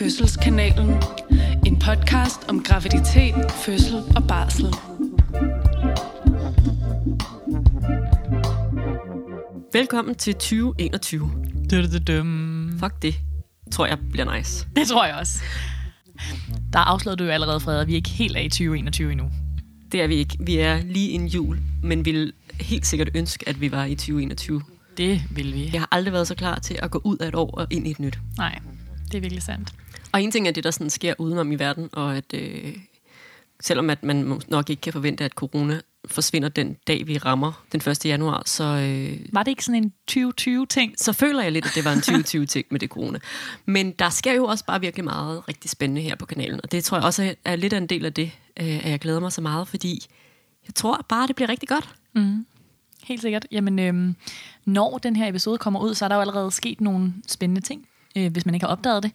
Fødselskanalen. En podcast om graviditet, fødsel og barsel. Velkommen til 2021. Dum. Fuck det, tror jeg bliver nice. Det tror jeg også. Der afslørede du jo allerede, Frederik, at vi er ikke helt er i 2021 endnu. Det er vi ikke. Vi er lige en jul, men vil helt sikkert ønske, at vi var i 2021. Det vil vi. Jeg har aldrig været så klar til at gå ud af et år og ind i et nyt. Nej, det er virkelig sandt. Og en ting er det, der sådan sker udenom i verden, og at øh, selvom at man nok ikke kan forvente, at corona forsvinder den dag, vi rammer den 1. januar, så, øh, Var det ikke sådan en 2020-ting? så føler jeg lidt, at det var en 2020-ting med det corona. Men der sker jo også bare virkelig meget rigtig spændende her på kanalen, og det tror jeg også er lidt af en del af det, øh, at jeg glæder mig så meget, fordi jeg tror bare, det bliver rigtig godt. Helt sikkert. Jamen, øhm, når den her episode kommer ud, så er der jo allerede sket nogle spændende ting. Øh, hvis man ikke har opdaget det,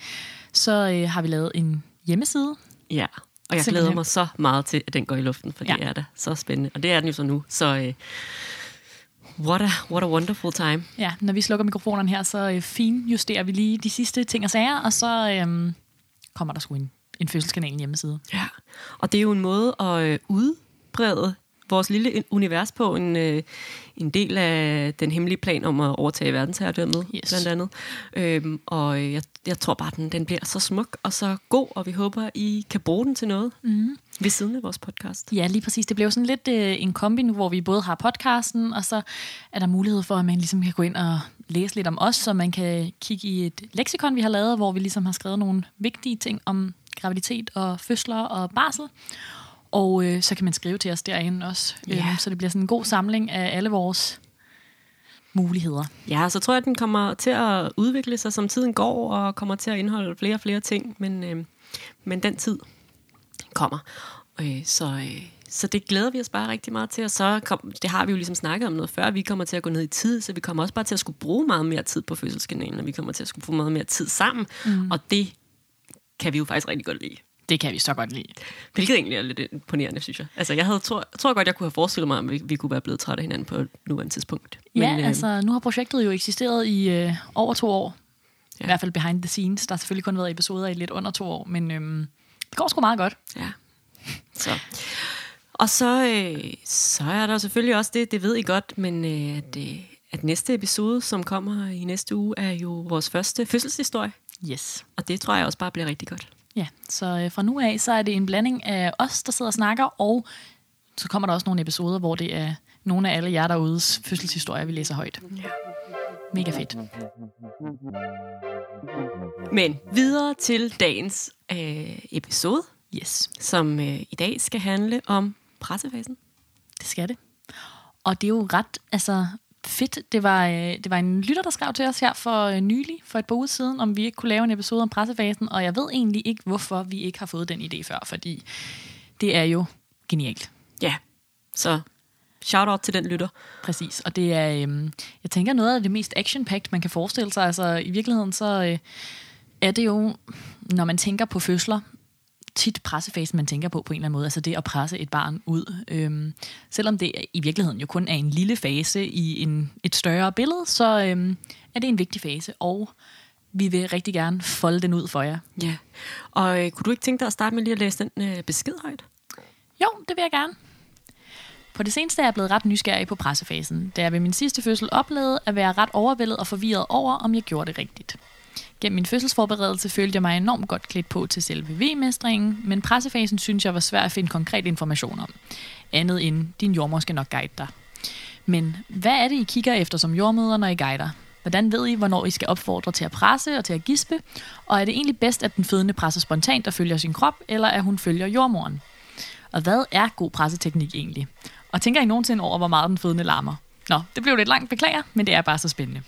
så øh, har vi lavet en hjemmeside. Ja, og jeg Simpelthen. glæder mig så meget til, at den går i luften, for Ja. det er da så spændende. Og det er den jo så nu, så øh, what, a, what a wonderful time. Ja, når vi slukker mikrofonerne her, så øh, finjusterer vi lige de sidste ting og sager, og så øhm, kommer der sgu en, en fødselskanalen hjemmeside. Ja. Og det er jo en måde at øh, udbrede vores lille univers på, en, øh, en del af den hemmelige plan om at overtage verdensherredømmet, Yes. blandt andet. Øhm, og jeg, jeg tror bare, den, den bliver så smuk og så god, og vi håber, I kan bruge den til noget mm. ved siden af vores podcast. Ja, lige præcis. Det blev sådan lidt øh, en kombi nu, hvor vi både har podcasten, og så er der mulighed for, at man ligesom kan gå ind og læse lidt om os, så man kan kigge i et leksikon, vi har lavet, hvor vi ligesom har skrevet nogle vigtige ting om graviditet og fødsler og barsel. Og øh, så kan man skrive til os derinde også. Ja. Øhm, så det bliver sådan en god samling af alle vores muligheder. Ja, så tror jeg, at den kommer til at udvikle sig, som tiden går, og kommer til at indeholde flere og flere ting, men, øh, men den tid kommer. Øh, så, øh, så det glæder vi os bare rigtig meget til, og så kom, det har vi jo ligesom snakket om noget før, vi kommer til at gå ned i tid, så vi kommer også bare til at skulle bruge meget mere tid på fødselskanalen, og vi kommer til at skulle bruge meget mere tid sammen, mm. og det kan vi jo faktisk rigtig godt lide. Det kan vi så godt lide. Hvilket egentlig er lidt imponerende, synes jeg. Altså, jeg havde, tror, tror godt, jeg kunne have forestillet mig, at vi, vi kunne være blevet trætte af hinanden på nuværende tidspunkt. Ja, øh, altså nu har projektet jo eksisteret i øh, over to år. Ja. I hvert fald behind the scenes. Der har selvfølgelig kun været episoder i lidt under to år, men øhm, det går sgu meget godt. Ja. Så. Og så, øh, så er der selvfølgelig også det, det ved I godt, men øh, at, øh, at næste episode, som kommer i næste uge, er jo vores første fødselshistorie. Yes. Og det tror jeg også bare bliver rigtig godt. Ja, så øh, fra nu af, så er det en blanding af os, der sidder og snakker, og så kommer der også nogle episoder, hvor det er nogle af alle jer derudes fødselshistorier, vi læser højt. Ja. Mega fedt. Men videre til dagens øh, episode, Yes, som øh, i dag skal handle om pressefasen. det skal det. Og det er jo ret altså, fedt. Det var, øh, det var en lytter, der skrev til os her for øh, nylig, for et par uger siden, om vi ikke kunne lave en episode om pressefasen, og jeg ved egentlig ikke, hvorfor vi ikke har fået den idé før, fordi det er jo genialt. Ja, så shout out til den lytter. Præcis, og det er, øhm, jeg tænker, noget af det mest action man kan forestille sig. Altså i virkeligheden, så øh, er det jo, når man tænker på fødsler, tit pressefasen, man tænker på på en eller anden måde. Altså det at presse et barn ud. Øhm, selvom det i virkeligheden jo kun er en lille fase i en, et større billede, så øhm, er det en vigtig fase, og vi vil rigtig gerne folde den ud for jer. Ja, og øh, kunne du ikke tænke dig at starte med lige at læse den øh, besked højt? Jo, det vil jeg gerne. På det seneste er jeg blevet ret nysgerrig på pressefasen, da jeg ved min sidste fødsel oplevede at være ret overvældet og forvirret over, om jeg gjorde det rigtigt. Gennem min fødselsforberedelse følte jeg mig enormt godt klædt på til selve V-mestringen, men pressefasen synes jeg var svært at finde konkret information om. Andet end, din jordmor skal nok guide dig. Men hvad er det, I kigger efter som jordmøder, når I guider? Hvordan ved I, hvornår I skal opfordre til at presse og til at gispe? Og er det egentlig bedst, at den fødende presser spontant og følger sin krop, eller at hun følger jordmoren? Og hvad er god presseteknik egentlig? Og tænker I nogensinde over, hvor meget den fødende larmer? Nå, det blev lidt langt, beklager, men det er bare så spændende.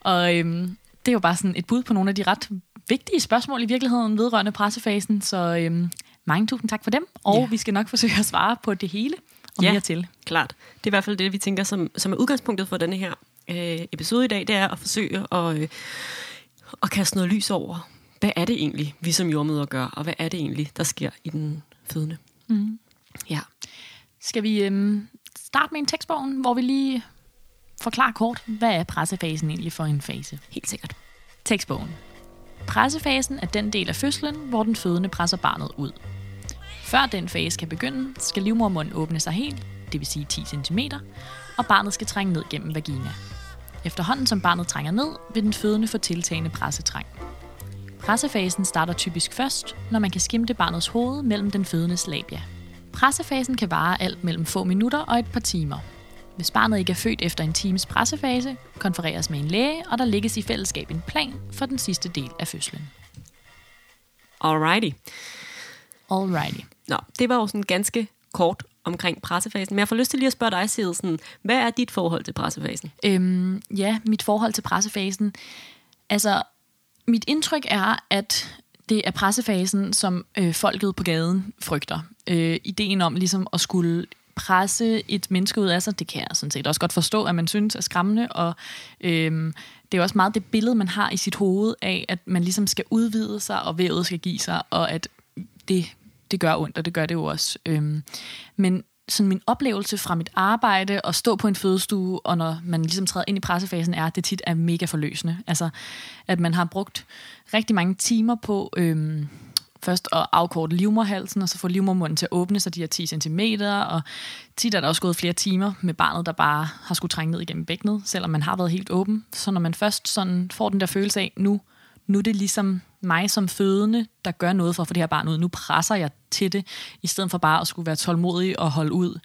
Og øhm, det er jo bare sådan et bud på nogle af de ret vigtige spørgsmål i virkeligheden vedrørende pressefasen, så øhm, mange tusind tak for dem, og Ja. vi skal nok forsøge at svare på det hele og Ja. mere til. Klart. Det er i hvert fald det, vi tænker, som, som er udgangspunktet for denne her øh, episode i dag, det er at forsøge at, øh, at kaste noget lys over, hvad er det egentlig, vi som jordmøder gør, og hvad er det egentlig, der sker i den fødende. Mm. Ja. Skal vi øhm, starte med en tekstbogen, hvor vi lige forklarer kort, hvad er pressefasen egentlig for en fase? Helt sikkert. Tekstbogen. Pressefasen er den del af fødslen, hvor den fødende presser barnet ud. Før den fase kan begynde, skal livmormunden åbne sig helt, det vil sige 10 cm, og barnet skal trænge ned gennem vagina. Efterhånden som barnet trænger ned, vil den fødende få tiltagende pressetræng. Pressefasen starter typisk først, når man kan skimte barnets hoved mellem den fødendes labia. Pressefasen kan vare alt mellem få minutter og et par timer. Hvis barnet ikke er født efter en times pressefase, konfereres med en læge, og der lægges i fællesskab en plan for den sidste del af fødslen. Alrighty. Alrighty. Nå, det var jo sådan ganske kort omkring pressefasen. Men jeg får lyst til lige at spørge dig, Sid, sådan, hvad er dit forhold til pressefasen? Øhm, ja, mit forhold til pressefasen. Altså, mit indtryk er, at det er pressefasen, som øh, folket på gaden frygter. Øh, ideen om ligesom at skulle presse et menneske ud af sig, det kan jeg sådan set også godt forstå, at man synes er skræmmende, og øhm, det er også meget det billede, man har i sit hoved af, at man ligesom skal udvide sig, og vævet skal give sig, og at det, det gør ondt, og det gør det jo også. Øhm, men sådan min oplevelse fra mit arbejde og stå på en fødestue, og når man ligesom træder ind i pressefasen, er, at det tit er mega forløsende. Altså, at man har brugt rigtig mange timer på øhm, først at afkorte livmorhalsen, og så få livmormunden til at åbne sig de her 10 cm, og tit er der også gået flere timer med barnet, der bare har skulle trænge ned igennem bækkenet, selvom man har været helt åben. Så når man først sådan får den der følelse af, nu, nu er det ligesom mig som fødende, der gør noget for at få det her barn ud. Nu presser jeg til det, i stedet for bare at skulle være tålmodig og holde ud.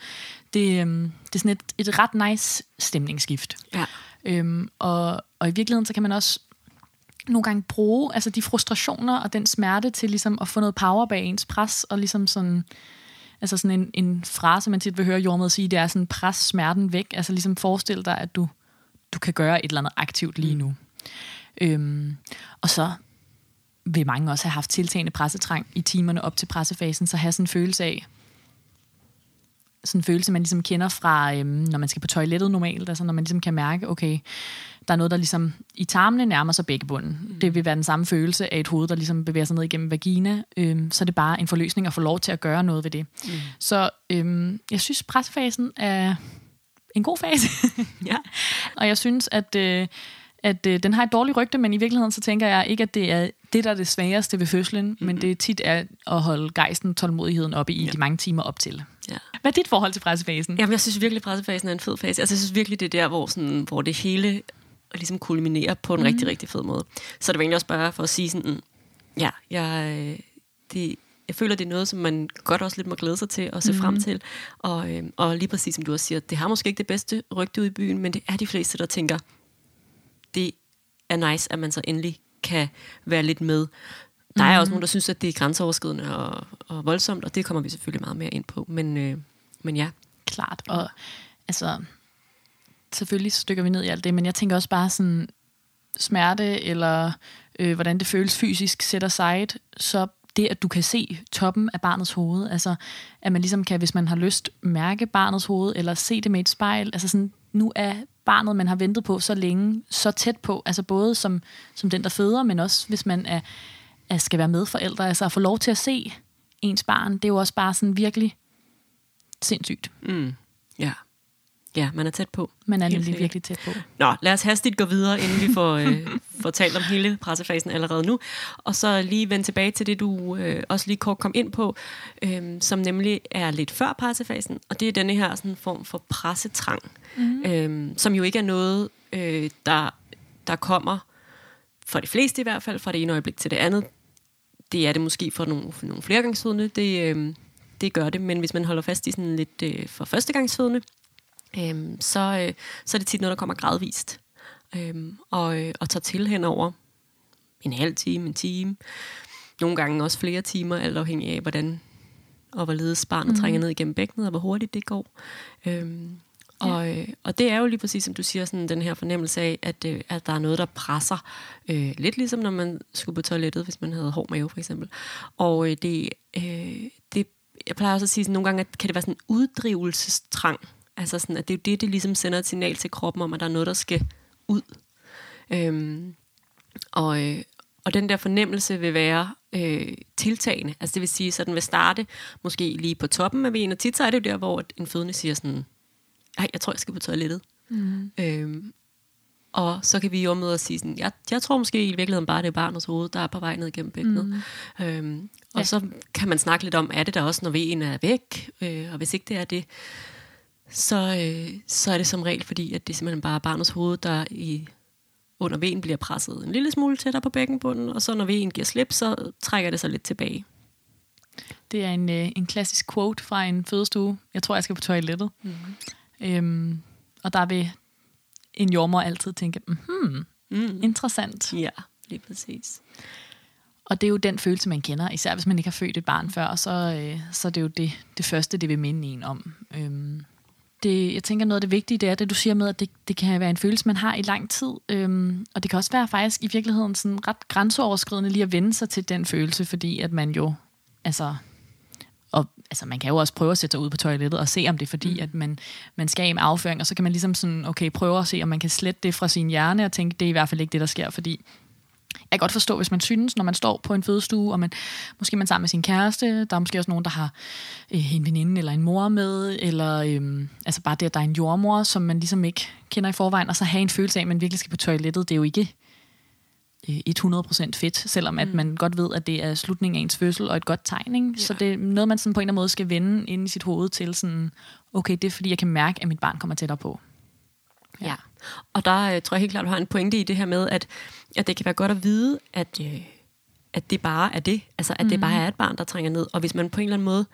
Det, øhm, det er sådan et, et ret nice stemningsskift. Ja. Øhm, og, og i virkeligheden, så kan man også nogle gange bruge altså de frustrationer og den smerte til ligesom at få noget power bag ens pres, og ligesom sådan, altså sådan en, en frase, man tit vil høre jordmøder sige, det er sådan, pres smerten væk, altså ligesom forestil dig, at du, du kan gøre et eller andet aktivt lige nu. Øhm, og så vil mange også have haft tiltagende pressetræng i timerne op til pressefasen, så have sådan en følelse af, sådan en følelse, man ligesom kender fra, øhm, når man skal på toilettet normalt, altså når man ligesom kan mærke, okay, der er noget, der ligesom i tarmene nærmer sig bækkebunden. Mm. Det vil være den samme følelse af et hoved, der ligesom bevæger sig ned igennem vagina. Øhm, så er det bare en forløsning at få lov til at gøre noget ved det. Mm. Så øhm, jeg synes, pressefasen er en god fase. Ja. og jeg synes, at, øh, at øh, den har et dårligt rygte, men i virkeligheden så tænker jeg ikke, at det er det, der er det sværeste ved fødslen, mm-hmm. men det tit er at holde gejsten tålmodigheden oppe i ja. de mange timer op til. Ja. Hvad er dit forhold til pressefasen? Jamen, jeg synes virkelig, at pressefasen er en fed fase. Altså, jeg synes virkelig, det er der, hvor, sådan, hvor det hele ligesom kulminerer på en mm. rigtig, rigtig fed måde. Så det var egentlig også bare for at sige sådan, ja, jeg, det, jeg føler, det er noget, som man godt også lidt må glæde sig til og se mm. frem til. Og, øh, og lige præcis som du også siger, det har måske ikke det bedste rygte ud i byen, men det er de fleste, der tænker, det er nice, at man så endelig kan være lidt med. Der er mm. også nogen, der synes, at det er grænseoverskridende og, og voldsomt, og det kommer vi selvfølgelig meget mere ind på. Men, øh, men ja. Klart, og altså, selvfølgelig stykker vi ned i alt det, men jeg tænker også bare sådan, smerte, eller øh, hvordan det føles fysisk, sætter sejt, så det, at du kan se toppen af barnets hoved, altså at man ligesom kan, hvis man har lyst, mærke barnets hoved, eller se det med et spejl, altså sådan, nu er barnet, man har ventet på så længe, så tæt på, altså både som, som den, der føder, men også hvis man er, er skal være medforældre, altså at få lov til at se ens barn, det er jo også bare sådan virkelig sindssygt. Mm. Ja. Ja, man er tæt på. Man er nemlig virkelig tæt på. Nå, lad os hastigt gå videre, inden vi får, øh, får talt om hele pressefasen allerede nu. Og så lige vende tilbage til det, du øh, også lige kort kom ind på, øh, som nemlig er lidt før pressefasen. Og det er denne her sådan, form for pressetrang, mm. øh, som jo ikke er noget, øh, der, der kommer, for de fleste i hvert fald, fra det ene øjeblik til det andet. Det er det måske for nogle, for nogle flergangsfødende, det, øh, det gør det. Men hvis man holder fast i sådan lidt øh, for førstegangsfødende, øhm, så, øh, så er det tit noget, der kommer gradvist. Øhm, og, øh, og tager til hen over en halv time, en time. Nogle gange også flere timer, alt afhængig af, hvordan og hvorledes barnet mm. trænger ned igennem bækkenet, og hvor hurtigt det går. Øhm, og, øh, og det er jo lige præcis, som du siger, sådan den her fornemmelse af, at, øh, at der er noget, der presser. Øh, lidt ligesom når man skulle på toilettet, hvis man havde hård mave, for eksempel. Og øh, det, øh, det, jeg plejer også at sige, sådan, nogle gange at kan det være sådan en uddrivelsestrang. Altså sådan, at det er jo det, det ligesom sender et signal til kroppen om, at der er noget, der skal ud. Øhm, og, øh, og den der fornemmelse vil være øh, tiltagende. Altså det vil sige, så den vil starte måske lige på toppen af venen, og tit så er det jo der, hvor en fødende siger sådan, ej, jeg tror, jeg skal på toilettet. Mm. Øhm, og så kan vi jo med at sige sådan, jeg, jeg tror måske i virkeligheden bare, det er barnets hoved, der er på vej ned gennem bækkenet. Mm. Øhm, og Ja. så kan man snakke lidt om, er det der også, når vejen er væk? Øh, og hvis ikke det er det, så, øh, så er det som regel, fordi at det simpelthen bare er barnets hoved, der i under vejen bliver presset en lille smule tættere på bækkenbunden, og så når vejen giver slip, så trækker det sig lidt tilbage. Det er en, øh, en klassisk quote fra en fødestue. Jeg tror, jeg skal på toilettet. Mhm. Mm. Øhm, og der vil en jordmor altid tænke, hmm, Mm. interessant. Ja, lige præcis. Og det er jo den følelse, man kender, især hvis man ikke har født et barn før, så, øh, så er det jo det, det første, det vil minde en om. Øhm, det, jeg tænker, noget af det vigtige, det er det, du siger med, at det, det kan være en følelse, man har i lang tid. Øhm, og det kan også være faktisk i virkeligheden sådan ret grænseoverskridende lige at vende sig til den følelse, fordi at man jo, altså, og altså, man kan jo også prøve at sætte sig ud på toilettet og se, om det er fordi, mm. at man, man skal af med afføring, og så kan man ligesom sådan, okay, prøve at se, om man kan slette det fra sin hjerne, og tænke, det er i hvert fald ikke det, der sker, fordi jeg kan godt forstå, hvis man synes, når man står på en fødestue, og man, måske man sammen med sin kæreste, der er måske også nogen, der har øh, en veninde eller en mor med, eller øh, altså bare det, at der er en jordmor, som man ligesom ikke kender i forvejen, og så have en følelse af, at man virkelig skal på toilettet, det er jo ikke øh, 100% fedt, selvom at man godt ved, at det er slutningen af ens fødsel og et godt tegn. Ikke? Så det er noget, man sådan på en eller anden måde skal vende ind i sit hoved til sådan, okay, det er fordi, jeg kan mærke, at mit barn kommer tættere på. Ja. Og der øh, tror jeg helt klart, du har en pointe i det her med, at, at det kan være godt at vide, at, øh, at det bare er det. Altså, at mm. det bare er et barn, der trænger ned. Og hvis man på en eller anden måde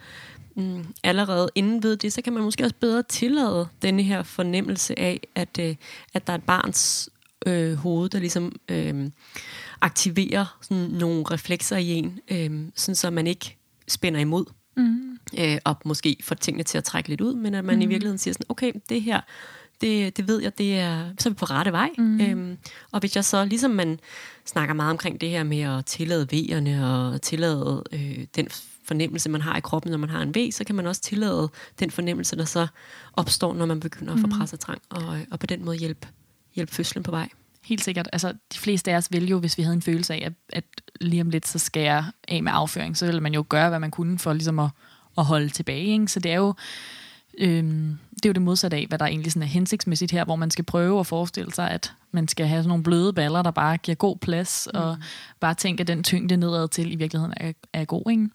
mm, allerede inden ved det, så kan man måske også bedre tillade denne her fornemmelse af, at, øh, at der er et barns øh, hoved, der ligesom øh, aktiverer sådan nogle reflekser i en, øh, sådan så man ikke spænder imod. Mm. øh, og måske få tingene til at trække lidt ud, men at man mm. i virkeligheden siger sådan, okay, det her, det, det ved jeg, det er, så er vi på rette vej. Mm. Øhm, og hvis jeg så, ligesom man snakker meget omkring det her med at tillade vejerne og tillade øh, den fornemmelse, man har i kroppen, når man har en V, så kan man også tillade den fornemmelse, der så opstår, når man begynder at få presset trang, og, og på den måde hjælpe, hjælpe fødslen på vej. Helt sikkert. Altså, de fleste af os ville jo, hvis vi havde en følelse af, at, at lige om lidt, så skal jeg af med afføring, så ville man jo gøre, hvad man kunne for ligesom at, at holde tilbage. Ikke? Så det er jo øhm, det er jo det modsatte af, hvad der egentlig sådan er hensigtsmæssigt her, hvor man skal prøve at forestille sig, at man skal have sådan nogle bløde baller, der bare giver god plads, mm. og bare tænke, at den tyngde nedad til i virkeligheden er, er god. Ikke?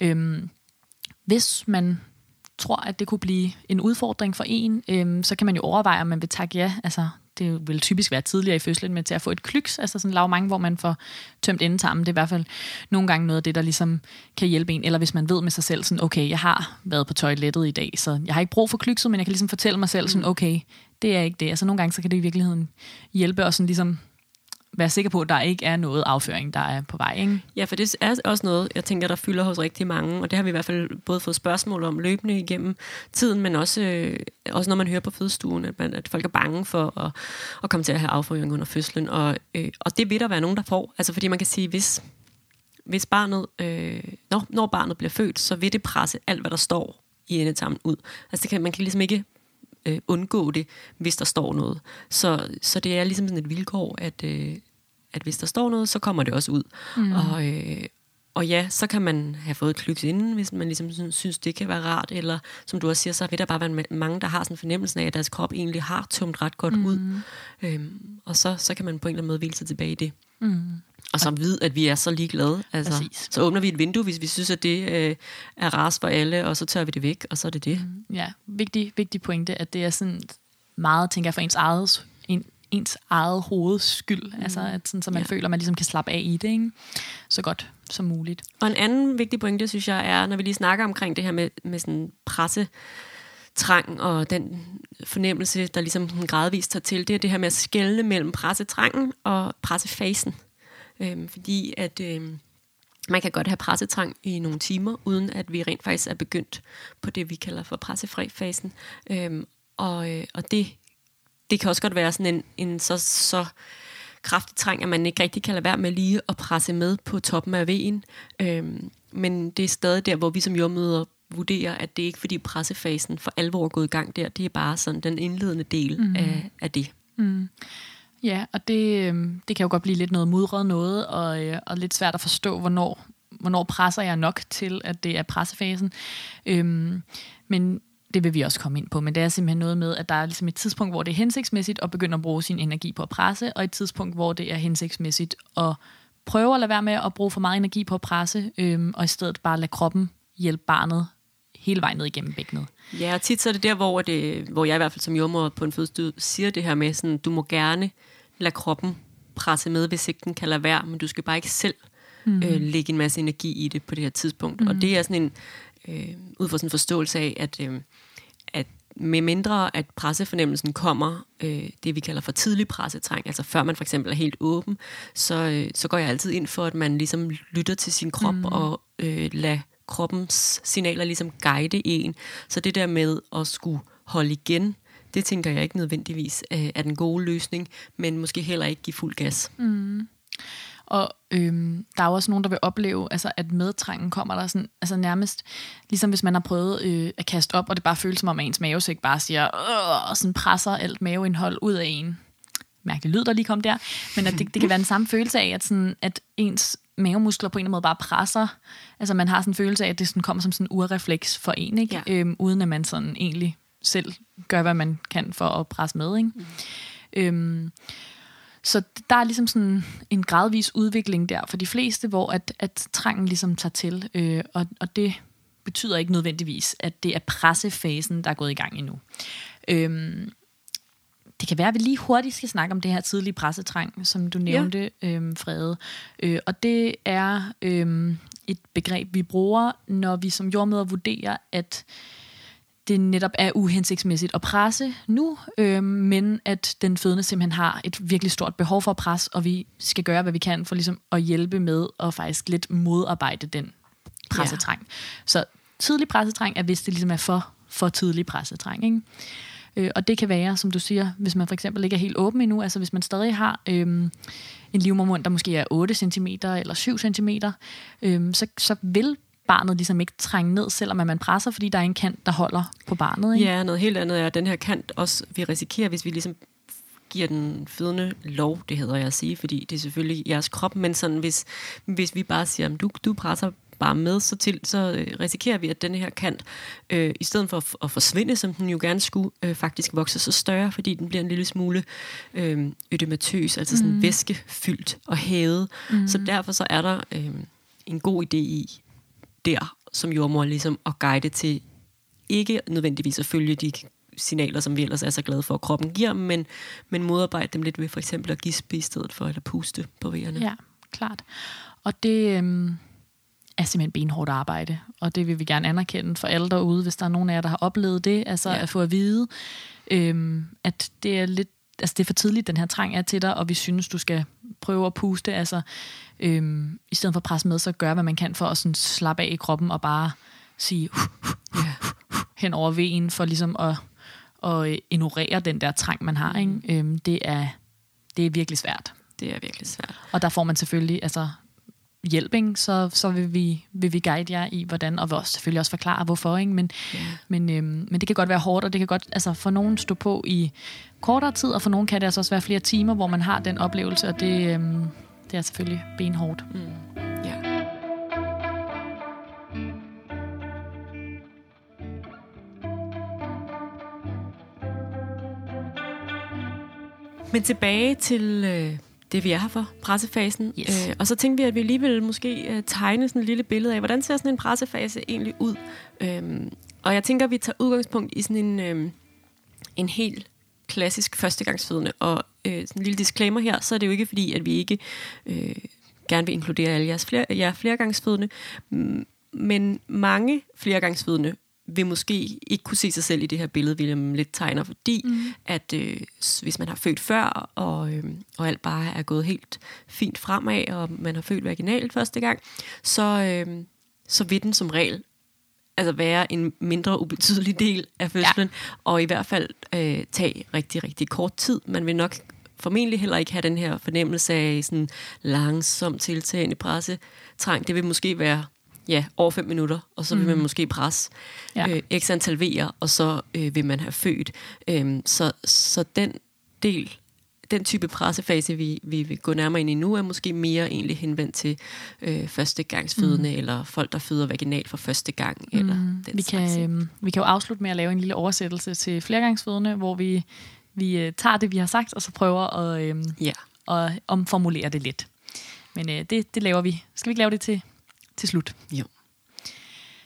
Øhm, hvis man tror, at det kunne blive en udfordring for en, øhm, så kan man jo overveje, om man vil takke ja. Altså, det vil typisk være tidligere i fødslen med til at få et klyks, altså sådan lavmang, hvor man får tømt endetarmen. Det er i hvert fald nogle gange noget af det, der ligesom kan hjælpe en. Eller hvis man ved med sig selv, sådan, okay, jeg har været på toilettet i dag, så jeg har ikke brug for klykset, men jeg kan ligesom fortælle mig selv, sådan, okay, det er ikke det. Altså nogle gange, så kan det i virkeligheden hjælpe og sådan ligesom være sikker på, at der ikke er noget afføring, der er på vej. Ikke? Ja, for det er også noget, jeg tænker, der fylder hos rigtig mange, og det har vi i hvert fald både fået spørgsmål om løbende igennem tiden, men også, øh, også når man hører på fødestuen, at, man, at folk er bange for at, at komme til at have afføring under fødslen, og, øh, og det vil der være nogen, der får. Altså fordi man kan sige, hvis, hvis barnet, øh, når, når barnet bliver født, så vil det presse alt, hvad der står i endetarmen ud. Altså det kan, man kan ligesom ikke øh, undgå det, hvis der står noget. Så, så det er ligesom sådan et vilkår, at, øh, at hvis der står noget, så kommer det også ud. Mm. Og, øh, og ja, så kan man have fået et klyks inden, hvis man ligesom synes- det kan være rart, eller som du også siger, så vil der bare være ma- mange, der har sådan en fornemmelse af, at deres krop egentlig har tømt ret godt mm. ud. Øhm, og så, så kan man på en eller anden måde hvile sig tilbage i det. Mm. Og så vide, at vi er så ligeglade. Altså, Præcis. så åbner vi et vindue, hvis vi synes, at det øh, er ras for alle, og så tør vi det væk, og så er det det. Mm. Ja, vigtig, vigtig pointe, at det er sådan meget, tænker jeg, for ens eget, ens eget hoveds skyld. Mm. Altså, at sådan, så man Ja. føler, at man ligesom kan slappe af i det, ikke? så godt som muligt. Og en anden vigtig pointe, synes jeg, er, når vi lige snakker omkring det her med, med sådan presse, trang og den fornemmelse, der ligesom sådan gradvist tager til, det er det her med at skelne mellem pressetrangen og pressefasen. Øhm, fordi at øhm, man kan godt have pressetrang i nogle timer, uden at vi rent faktisk er begyndt på det, vi kalder for pressefri-fasen. Øhm, og, øh, og det, det kan også godt være sådan en, en så, så kraftig trang, at man ikke rigtig kan lade være med lige at presse med på toppen af vejen. Øhm, men det er stadig der, hvor vi som jordmøder vurderer, at det er ikke fordi pressefasen for alvor er gået i gang der. Det er bare sådan den indledende del mm. af, af det. Ja, og det, øhm, det kan jo godt blive lidt noget mudret noget, og, øh, og lidt svært at forstå, hvornår, hvornår presser jeg nok til, at det er pressefasen. Øhm, men det vil vi også komme ind på, men det er simpelthen noget med, at der er ligesom et tidspunkt, hvor det er hensigtsmæssigt at begynde at bruge sin energi på at presse, og et tidspunkt, hvor det er hensigtsmæssigt at prøve at lade være med at bruge for meget energi på at presse, øhm, og i stedet bare lade kroppen hjælpe barnet hele vejen ned igennem bækkenet. Ja, og tit så er det der, hvor, det, øh, hvor jeg i hvert fald som jordmor på en fødestue siger det her med, sådan, du må gerne lade kroppen presse med, hvis ikke den kan lade være, men du skal bare ikke selv mm. øh, lægge en masse energi i det på det her tidspunkt. Mm. Og det er sådan en, øh, ud fra sådan en forståelse af, at, øh, at med mindre at pressefornemmelsen kommer, øh, det vi kalder for tidlig pressetræng, altså før man for eksempel er helt åben, så, øh, så går jeg altid ind for, at man ligesom lytter til sin krop mm. og øh, lader kroppens signaler ligesom guide en. Så det der med at skulle holde igen, det tænker jeg ikke nødvendigvis øh, er den gode løsning, men måske heller ikke give fuld gas. Mm. Og øhm, der er jo også nogen, der vil opleve, altså, at medtrængen kommer der sådan, altså nærmest, ligesom hvis man har prøvet øh, at kaste op, og det bare føles som om ens mavesæk bare siger, og sådan presser alt maveindhold ud af en. Mærkelig lyd, der lige kom der. Men at det, det kan være den samme følelse af, at, sådan, at ens mavemuskler på en eller anden måde bare presser. Altså man har sådan en følelse af, at det sådan kommer som sådan en urrefleks for en, ikke? Ja. Øhm, uden at man sådan egentlig selv gør, hvad man kan for at presse med. Ikke? Mm. Øhm, så der er ligesom sådan en gradvis udvikling der for de fleste, hvor at, at trangen ligesom tager til, øh, og, og det betyder ikke nødvendigvis, at det er pressefasen, der er gået i gang endnu. Øhm, det kan være, at vi lige hurtigt skal snakke om det her tidlige pressetrang, som du nævnte, ja. øhm, Frede. Øh, og det er øhm, et begreb, vi bruger, når vi som jordmøder vurderer, at det netop er uhensigtsmæssigt at presse nu, øh, men at den fødende simpelthen har et virkelig stort behov for at presse, og vi skal gøre, hvad vi kan for ligesom at hjælpe med at faktisk lidt modarbejde den pressetræng. Ja. Så tidlig pressetræng er, hvis det ligesom er for, for tidlig pressetræng. Ikke? Øh, og det kan være, som du siger, hvis man for eksempel ikke er helt åben endnu, altså hvis man stadig har øh, en livmormund, der måske er 8 cm eller 7 cm, øh, så, så vil barnet ligesom ikke trænge ned, selvom man presser, fordi der er en kant, der holder på barnet. Ikke? Ja, noget helt andet er, at den her kant også, vi risikerer, hvis vi ligesom giver den fødende lov, det hedder jeg at sige, fordi det er selvfølgelig jeres krop, men sådan, hvis, hvis vi bare siger, du, du presser bare med, så, til, så øh, risikerer vi, at den her kant, øh, i stedet for at, forsvinde, som den jo gerne skulle, øh, faktisk vokse så større, fordi den bliver en lille smule øh, ødematøs, altså sådan mm. væskefyldt og hævet. Mm. Så derfor så er der øh, en god idé i der, som jordmor, ligesom at guide til ikke nødvendigvis at følge de signaler, som vi ellers er så glade for, at kroppen giver, men, men modarbejde dem lidt ved for eksempel at gispe i stedet for, at puste på vejerne. Ja, klart. Og det, øhm, er simpelthen benhårdt arbejde, og det vil vi gerne anerkende for alle derude, hvis der er nogen af jer, der har oplevet det, altså ja. at få at vide, øhm, at det er lidt, altså det er for tidligt, den her trang er til dig, og vi synes, du skal prøve at puste, altså øhm, i stedet for at presse med, så gør, hvad man kan for at sådan slappe af i kroppen, og bare sige uh, uh, uh, hen over vejen, for ligesom at, at ignorere den der trang, man har. Ikke? Øhm, det, er, det er virkelig svært. Det er virkelig svært. Og der får man selvfølgelig, altså hjælp, ikke? Så, så vil, vi, vil vi guide jer i, hvordan, og også, selvfølgelig også forklare, hvorfor. Ikke? Men, yeah. men, øhm, men det kan godt være hårdt, og det kan godt altså, for nogen stå på i kortere tid, og for nogen kan det altså også være flere timer, hvor man har den oplevelse, og det, øhm, det er selvfølgelig benhårdt. Mm. Men tilbage til øh, det, vi er her for, pressefasen. Yes. Øh, og så tænkte vi, at vi lige ville måske øh, tegne sådan et lille billede af, hvordan ser sådan en pressefase egentlig ud. Øhm, og jeg tænker, at vi tager udgangspunkt i sådan en, øh, en helt klassisk førstegangsfødende. Og øh, sådan en lille disclaimer her, så er det jo ikke fordi, at vi ikke øh, gerne vil inkludere alle jeres flere, jer flergangsfødende. Men mange flergangsfødende vil måske ikke kunne se sig selv i det her billede, William lidt tegner, fordi mm. at øh, hvis man har født før, og, øh, og alt bare er gået helt fint fremad, og man har født vaginalt første gang, så, øh, så vil den som regel altså være en mindre ubetydelig del af fødslen, ja. og i hvert fald øh, tage rigtig, rigtig kort tid. Man vil nok formentlig heller ikke have den her fornemmelse af sådan langsom tiltagende pressetrang. Det vil måske være ja, over fem minutter, og så vil mm. man måske presse ja. øh, x antal V'er, og så øh, vil man have født. Øhm, så, så den del, den type pressefase, vi, vi vil gå nærmere ind i nu, er måske mere egentlig henvendt til øh, førstegangsfødende, mm. eller folk, der føder vaginalt for første gang. Mm. Eller den vi, kan, øh, vi kan jo afslutte med at lave en lille oversættelse til flergangsfødende, hvor vi, vi øh, tager det, vi har sagt, og så prøver at, øh, ja. at omformulere det lidt. Men øh, det, det laver vi. Skal vi ikke lave det til, til slut? Jo.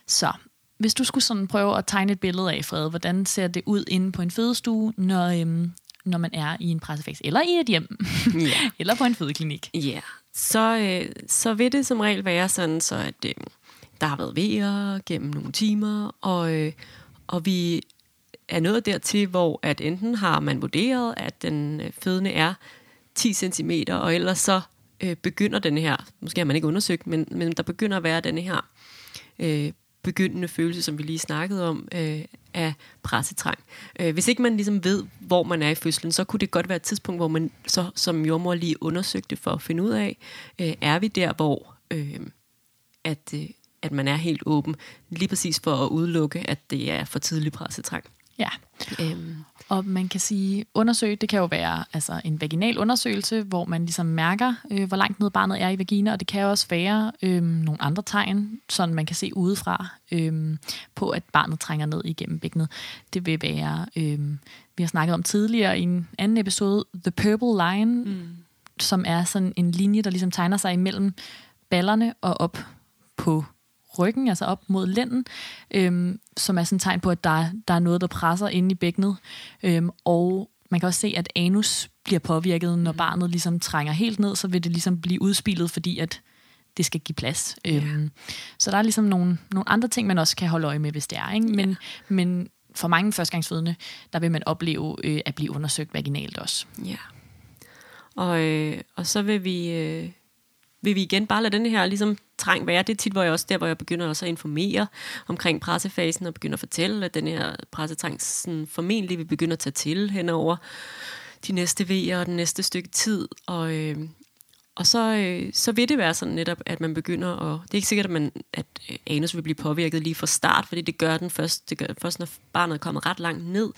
Så hvis du skulle sådan prøve at tegne et billede af, Fred, hvordan ser det ud inde på en fødestue, når, øhm, når man er i en pressefase, eller i et hjem, yeah. eller på en fødeklinik? Ja, yeah. så, øh, så vil det som regel være sådan, så at øh, der har været vejer gennem nogle timer, og, øh, og vi er nået dertil, hvor at enten har man vurderet, at den øh, fødende er 10 cm, og ellers så øh, begynder den her, måske har man ikke undersøgt, men, men der begynder at være den her øh, begyndende følelse, som vi lige snakkede om, øh, af pressetrang. Øh, hvis ikke man ligesom ved, hvor man er i fødslen, så kunne det godt være et tidspunkt, hvor man så som jordmor lige undersøgte for at finde ud af, øh, er vi der, hvor øh, at, øh, at man er helt åben, lige præcis for at udelukke, at det er for tidlig pressetrang. Ja. Øhm. Og man kan sige, undersøge, det kan jo være altså, en vaginal undersøgelse, hvor man ligesom mærker, øh, hvor langt ned barnet er i vagina, og det kan jo også være øh, nogle andre tegn, som man kan se udefra øh, på, at barnet trænger ned igennem bækkenet. Det vil være, øh, vi har snakket om tidligere i en anden episode, The Purple Line, mm. som er sådan en linje, der ligesom tegner sig imellem ballerne og op på ryggen, altså op mod lænden, øhm, som er sådan et tegn på, at der, der er noget, der presser inde i bækkenet. Øhm, og man kan også se, at anus bliver påvirket, når mm. barnet ligesom trænger helt ned, så vil det ligesom blive udspillet, fordi at det skal give plads. Ja. Øhm, så der er ligesom nogle, nogle andre ting, man også kan holde øje med, hvis det er. Ikke? Men, ja. men for mange førstegangsfødende, der vil man opleve øh, at blive undersøgt vaginalt også. Ja. Og, øh, og så vil vi... Øh vil vi igen bare lade den her ligesom, træng være. Det er tit, hvor jeg også der, hvor jeg begynder også at informere omkring pressefasen og begynder at fortælle, at den her pressetrang sådan, formentlig vil begynde at tage til henover de næste V'er og den næste stykke tid. Og, øh, og så, øh, så vil det være sådan netop, at man begynder at... Det er ikke sikkert, at, man, at øh, anus vil blive påvirket lige fra start, fordi det gør den først, det gør først når barnet er kommet ret langt ned.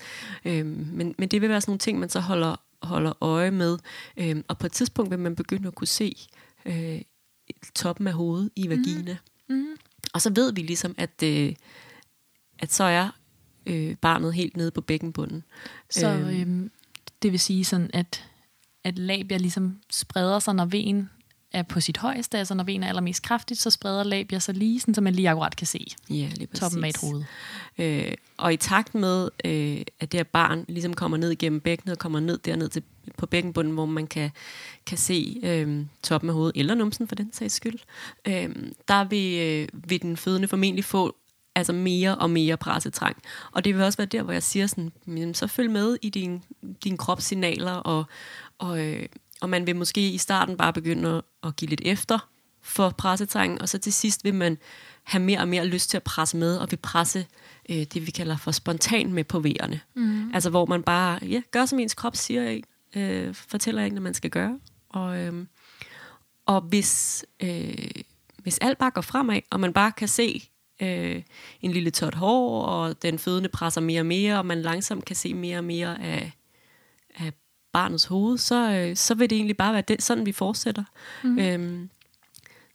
Øh, men, men det vil være sådan nogle ting, man så holder, holder øje med. Øh, og på et tidspunkt vil man begynde at kunne se øh, toppen af hovedet i vagina. Mm. Mm. Og så ved vi ligesom, at, øh, at så er øh, barnet helt nede på bækkenbunden. Så øh, det vil sige sådan, at, at labia ligesom spreder sig, når ven er på sit højeste, altså når ven er allermest kraftigt, så spreder labia sig lige, sådan, så man lige akkurat kan se ja, lige toppen af et hoved. Øh, og i takt med, øh, at det her barn ligesom kommer ned igennem bækkenet og kommer ned derned til, på bækkenbunden, hvor man kan, kan se øh, toppen af hovedet, eller numsen for den sags skyld, øh, der vil, øh, vil den fødende formentlig få altså mere og mere pressetrang. Og det vil også være der, hvor jeg siger sådan, så følg med i din, din kropssignaler, og, og, øh, og man vil måske i starten bare begynde at give lidt efter for pressetræng, og så til sidst vil man have mere og mere lyst til at presse med, og vil presse øh, det, vi kalder for spontan med på vejerne. Mm. Altså hvor man bare ja, gør, som ens krop siger øh, fortæller en, hvad man skal gøre. Og, øh, og hvis, øh, hvis alt bare går fremad, og man bare kan se øh, en lille tot hår, og den fødende presser mere og mere, og man langsomt kan se mere og mere af, af barnets hoved, så, øh, så vil det egentlig bare være det, sådan, vi fortsætter. Mm. Øhm,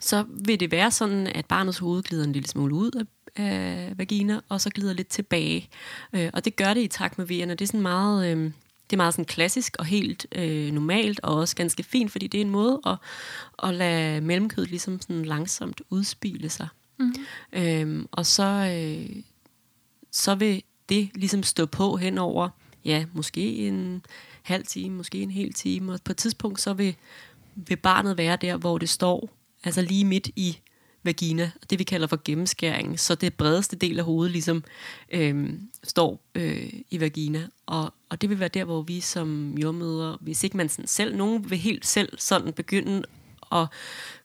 så vil det være sådan, at barnets hoved glider en lille smule ud af, af vagina, og så glider lidt tilbage. Øh, og det gør det i takt med vejerne. Det er sådan meget... Øh, det er meget sådan klassisk og helt øh, normalt, og også ganske fint, fordi det er en måde at, at lade mellemkødet ligesom sådan langsomt udspile sig. Mm. Øhm, og så, øh, så vil det ligesom stå på henover, ja, måske en halv time, måske en hel time, og på et tidspunkt så vil, vil barnet være der, hvor det står, altså lige midt i vagina, det vi kalder for gennemskæring, så det bredeste del af hovedet ligesom øh, står øh, i vagina, og, og det vil være der, hvor vi som jordmøder, hvis ikke man sådan selv, nogen vil helt selv sådan begynde at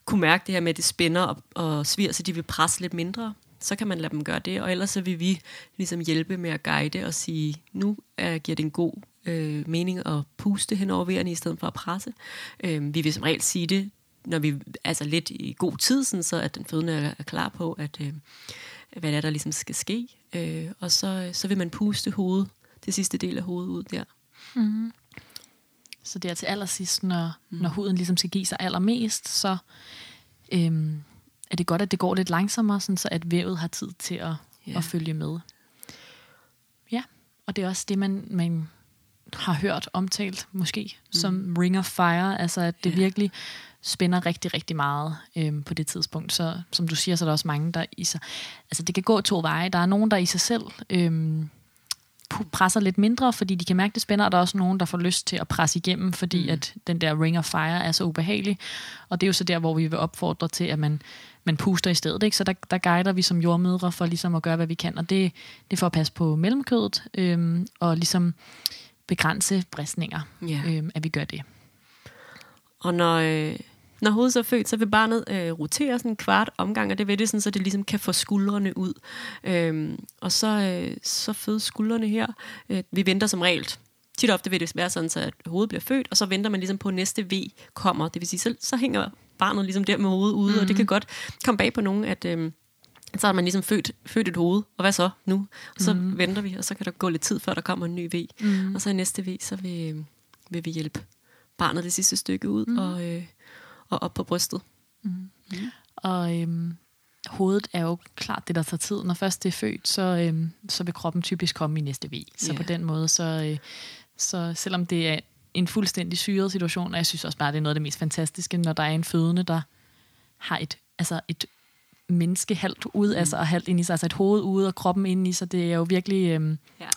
kunne mærke det her med, at det spænder og, og svir, så de vil presse lidt mindre, så kan man lade dem gøre det, og ellers så vil vi ligesom hjælpe med at guide og sige, nu er, giver det en god øh, mening at puste hen over vejerne i stedet for at presse. Øh, vi vil som regel sige det, når vi altså lidt i god tid, sådan så at den fødende er, er klar på, at øh, hvad det er, der ligesom skal ske. Øh, og så, så vil man puste hovedet, det sidste del af hovedet ud der. Mm-hmm. så det er til allersidst, når, mm. når huden ligesom skal give sig allermest, så øhm, er det godt, at det går lidt langsommere, sådan så at vævet har tid til at, Ja. at følge med. Ja, og det er også det, man, man har hørt omtalt, måske, mm. som ring of fire, altså at det Ja. virkelig spænder rigtig, rigtig meget øhm, på det tidspunkt. Så som du siger, så er der også mange, der i sig... Altså det kan gå to veje. Der er nogen, der i sig selv øhm, presser lidt mindre, fordi de kan mærke, det spænder, og der er også nogen, der får lyst til at presse igennem, fordi mm. at den der ring of fire er så ubehagelig. Og det er jo så der, hvor vi vil opfordre til, at man, man puster i stedet. Ikke? Så der, der guider vi som jordmødre for ligesom at gøre, hvad vi kan. Og det, det er for at passe på mellemkødet, øhm, og ligesom begrænse bristninger, Ja. øhm, at vi gør det. Og når, øh, når hovedet så er født, så vil barnet øh, rotere sådan en kvart omgang, og det vil det sådan, så det ligesom kan få skuldrene ud. Øhm, og så, øh, så fødes skuldrene her. Øh, vi venter som regel. Tit ofte vil det være sådan, så at hovedet bliver født, og så venter man ligesom på, at næste V kommer. Det vil sige, så, så hænger barnet ligesom der med hovedet ude, mm. og det kan godt komme bag på nogen, at... Øh, så har man ligesom født, født et hoved, og hvad så nu? Og så mm. venter vi, og så kan der gå lidt tid, før der kommer en ny V. Mm. Og så i næste V, så vil, øh, vil vi hjælpe barnet det sidste stykke ud mm. og, øh, og op på brystet. Og øhm, hovedet er jo klart det, der tager tid. Når først det er født, så, øhm, så vil kroppen typisk komme i næste V. Så Ja. på den måde, så, øh, så selvom det er en fuldstændig syret situation, og jeg synes også bare, det er noget af det mest fantastiske, når der er en fødende, der har et, altså et menneske halvt ud af sig, og halvt ind i sig, altså et hoved ude og kroppen ind i sig, det er jo virkelig øhm, Ja.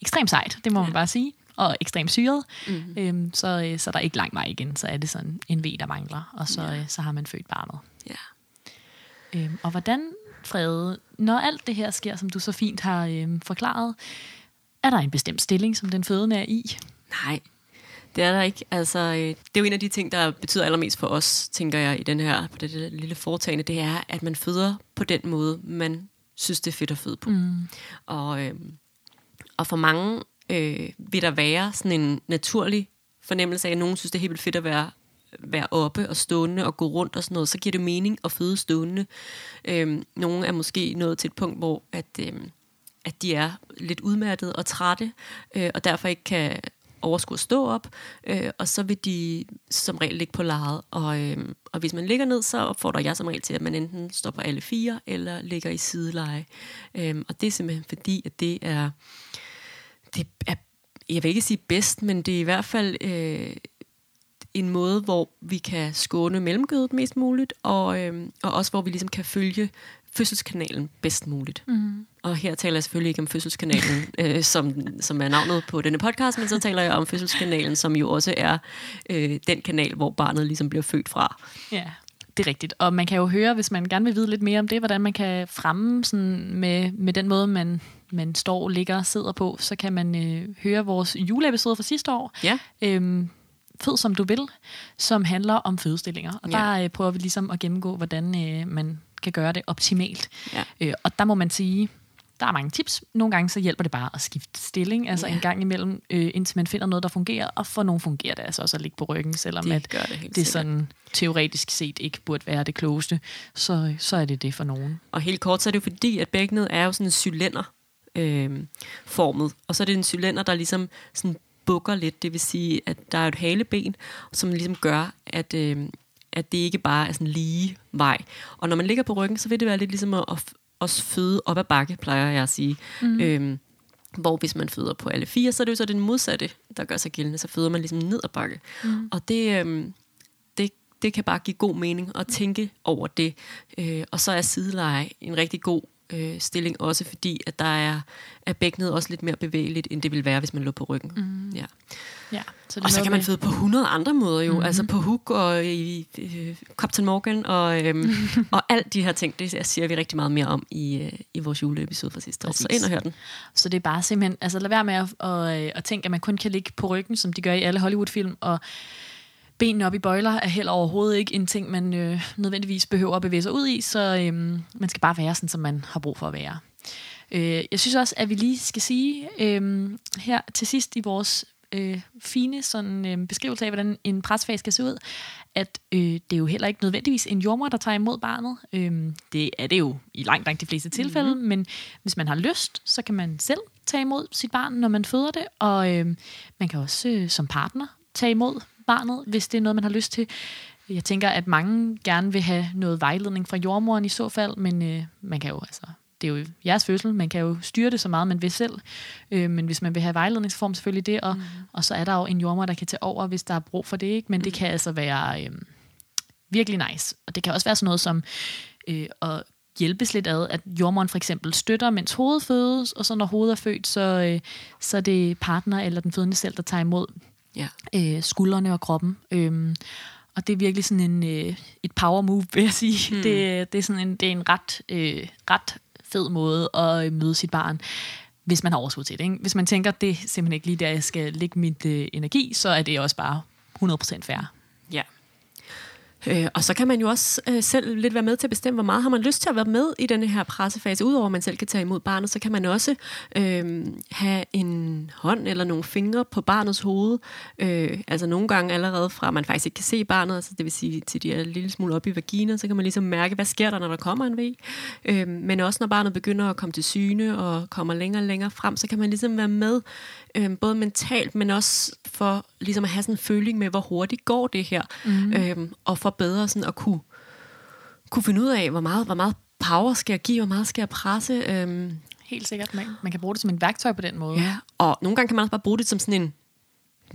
ekstremt sejt, det må man Ja. bare sige, og ekstremt syret. Mm. Øhm, så, øh, så er der ikke lang vej igen, så er det sådan en V, der mangler, og så, Ja. øh, så har man født barnet. Ja. Øhm, og hvordan, Frede, når alt det her sker, som du så fint har øhm, forklaret, er der en bestemt stilling, som den fødende er i? Nej, det er der ikke. Altså, øh, det er jo en af de ting, der betyder allermest for os, tænker jeg, i den her på det, det lille foretagende, det er, at man føder på den måde, man synes, det er fedt at føde på. Mm. Og, øh, og for mange øh, vil der være sådan en naturlig fornemmelse af, at nogen synes, det er helt vildt fedt at være, være oppe og stående og gå rundt og sådan noget. Så giver det mening at føde stående. Øh, nogle er måske nået til et punkt, hvor at, øh, at de er lidt udmattede og trætte, øh, og derfor ikke kan overskue at stå op, øh, og så vil de som regel ligge på lejet. Og, øh, og hvis man ligger ned, så opfordrer jeg som regel til, at man enten står på alle fire, eller ligger i sideleje. Øh, og det er simpelthen fordi, at det er, det er, jeg vil ikke sige bedst, men det er i hvert fald øh, en måde, hvor vi kan skåne mellemgødet mest muligt, og, øh, og også hvor vi ligesom kan følge fødselskanalen bedst muligt. Mm. Og her taler jeg selvfølgelig ikke om fødselskanalen, øh, som, som er navnet på denne podcast, men så taler jeg om fødselskanalen, som jo også er øh, den kanal, hvor barnet ligesom bliver født fra. Ja, det er rigtigt. Og man kan jo høre, hvis man gerne vil vide lidt mere om det, hvordan man kan fremme sådan med, med den måde, man, man står, ligger, sidder på, så kan man øh, høre vores juleepisode fra sidste år, Ja, øhm, Fød som du vil, som handler om fødestillinger. Og Ja. der øh, prøver vi ligesom at gennemgå, hvordan øh, man kan gøre det optimalt. Ja. Øh, og der må man sige, der er mange tips. Nogle gange så hjælper det bare at skifte stilling, altså Ja. en gang imellem, øh, indtil man finder noget, der fungerer. Og for nogle fungerer det altså også at ligge på ryggen, selvom det at det det sikkert. sådan teoretisk set ikke burde være det klogeste, så, så er det det for nogen. Og helt kort, så er det jo fordi, at bækkenet er jo sådan en cylinder øh, formet. Og så er det en cylinder, der ligesom sådan bukker lidt. Det vil sige, at der er et haleben, som ligesom gør, at, øh, at det ikke bare er sådan lige vej. Og når man ligger på ryggen, så vil det være lidt ligesom at, at også føde op ad bakke, plejer jeg at sige. Mm. Øhm, hvor hvis man føder på alle fire, så er det jo så den modsatte, der gør sig gældende. Så føder man ligesom ned ad bakke. Mm. Og det, øhm, det, det kan bare give god mening at tænke over det. Øh, og så er sideleje en rigtig god øh, stilling, også fordi, at der er, er bækkenet også lidt mere bevægeligt, end det vil være, hvis man lå på ryggen. Mm. Ja. Ja, så det Og så kan man føde på 100 andre måder jo, mm-hmm. altså på Hook og i øh, Captain Morgan og, øhm, og alt de her ting, det siger vi rigtig meget mere om i, øh, i vores juleepisode fra sidste år. Så Præcis. ind og hør den. Så det er bare simpelthen, altså lad være med at, at, at, at tænke, at man kun kan ligge på ryggen, som de gør i alle Hollywood-film, og benene op i bøjler er heller overhovedet ikke en ting, man øh, nødvendigvis behøver at bevæge sig ud i, så øh, man skal bare være sådan, som man har brug for at være. Øh, jeg synes også, at vi lige skal sige øh, her til sidst i vores øh, fine sådan, øh, beskrivelse af, hvordan en presfase skal se ud, at øh, det er jo heller ikke nødvendigvis en jordmor, der tager imod barnet. Øh, det er det jo i langt, langt de fleste tilfælde, mm-hmm. men hvis man har lyst, så kan man selv tage imod sit barn, når man føder det, og øh, man kan også øh, som partner tage imod barnet, hvis det er noget, man har lyst til. Jeg tænker, at mange gerne vil have noget vejledning fra jordmoren i så fald, men øh, man kan jo altså det er jo jeres fødsel, man kan jo styre det så meget, man vil selv. Øh, men hvis man vil have vejledningsform, selvfølgelig det, og, mm. og så er der jo en jordmor, der kan tage over, hvis der er brug for det, ikke? men mm. det kan altså være øh, virkelig nice. Og det kan også være sådan noget som øh, at hjælpes lidt ad, at jordmoren for eksempel støtter, mens hovedet fødes, og så når hovedet er født, så, øh, så er det partner eller den fødende selv, der tager imod ja. øh, skuldrene og kroppen. Øh, og det er virkelig sådan en, øh, et power move, vil jeg sige. Mm. Det, det, er sådan en, det er en ret, øh, ret fed måde at øh, møde sit barn hvis man har overskud til det. Ikke? Hvis man tænker, det er simpelthen ikke lige der, jeg skal lægge mit øh, energi, så er det også bare 100% fair. Øh, og så kan man jo også øh, selv lidt være med til at bestemme, hvor meget har man lyst til at være med i denne her pressefase. Udover at man selv kan tage imod barnet, så kan man også øh, have en hånd eller nogle fingre på barnets hoved. Øh, altså nogle gange allerede fra, at man faktisk ikke kan se barnet, altså det vil sige til de er en lille smule op i vagina, så kan man ligesom mærke, hvad sker der, når der kommer en væg. Øh, men også når barnet begynder at komme til syne og kommer længere og længere frem, så kan man ligesom være med øh, både mentalt, men også for ligesom at have sådan en føling med, hvor hurtigt går det her, mm. øh, og for bedre sådan at kunne, kunne finde ud af, hvor meget, hvor meget power skal jeg give, hvor meget skal jeg presse. Øh, Helt sikkert. Man, man kan bruge det som en værktøj på den måde. Ja, og nogle gange kan man også bare bruge det som sådan en,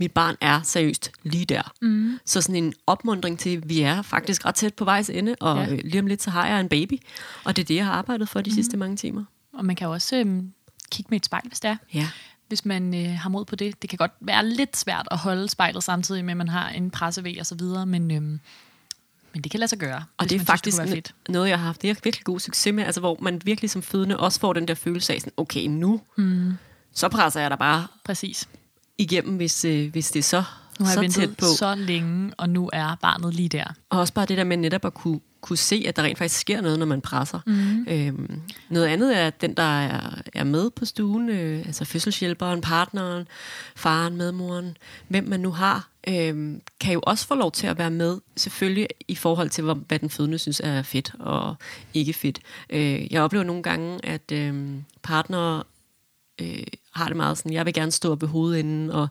mit barn er seriøst lige der. Mm. Så sådan en opmundring til, at vi er faktisk ret tæt på vejs ende, og ja. lige om lidt, så har jeg en baby. Og det er det, jeg har arbejdet for de mm. sidste mange timer. Og man kan også øhm, kigge med et spejl, hvis det er. Ja hvis man øh, har mod på det. Det kan godt være lidt svært at holde spejlet samtidig med, at man har en pressevæg og så videre, men, øhm, men det kan lade sig gøre. Og det er faktisk synes, det noget, jeg har haft det er virkelig god succes med, altså hvor man virkelig som fødende også får den der følelse af, sådan, okay, nu, mm. så presser jeg der bare Præcis. igennem, hvis, øh, hvis det er så nu har så jeg ventet tæt på. så længe, og nu er barnet lige der. Og også bare det der med netop at kunne, kunne se, at der rent faktisk sker noget, når man presser. Mm. Øhm, noget andet er, at den, der er, er med på stuen, øh, altså fødselshjælperen, partneren, faren, medmoren, hvem man nu har, øh, kan jo også få lov til at være med, selvfølgelig i forhold til, hvad den fødende synes er fedt og ikke fedt. Øh, jeg oplever nogle gange, at øh, partnere øh, har det meget sådan, jeg vil gerne stå ved hovedenden, og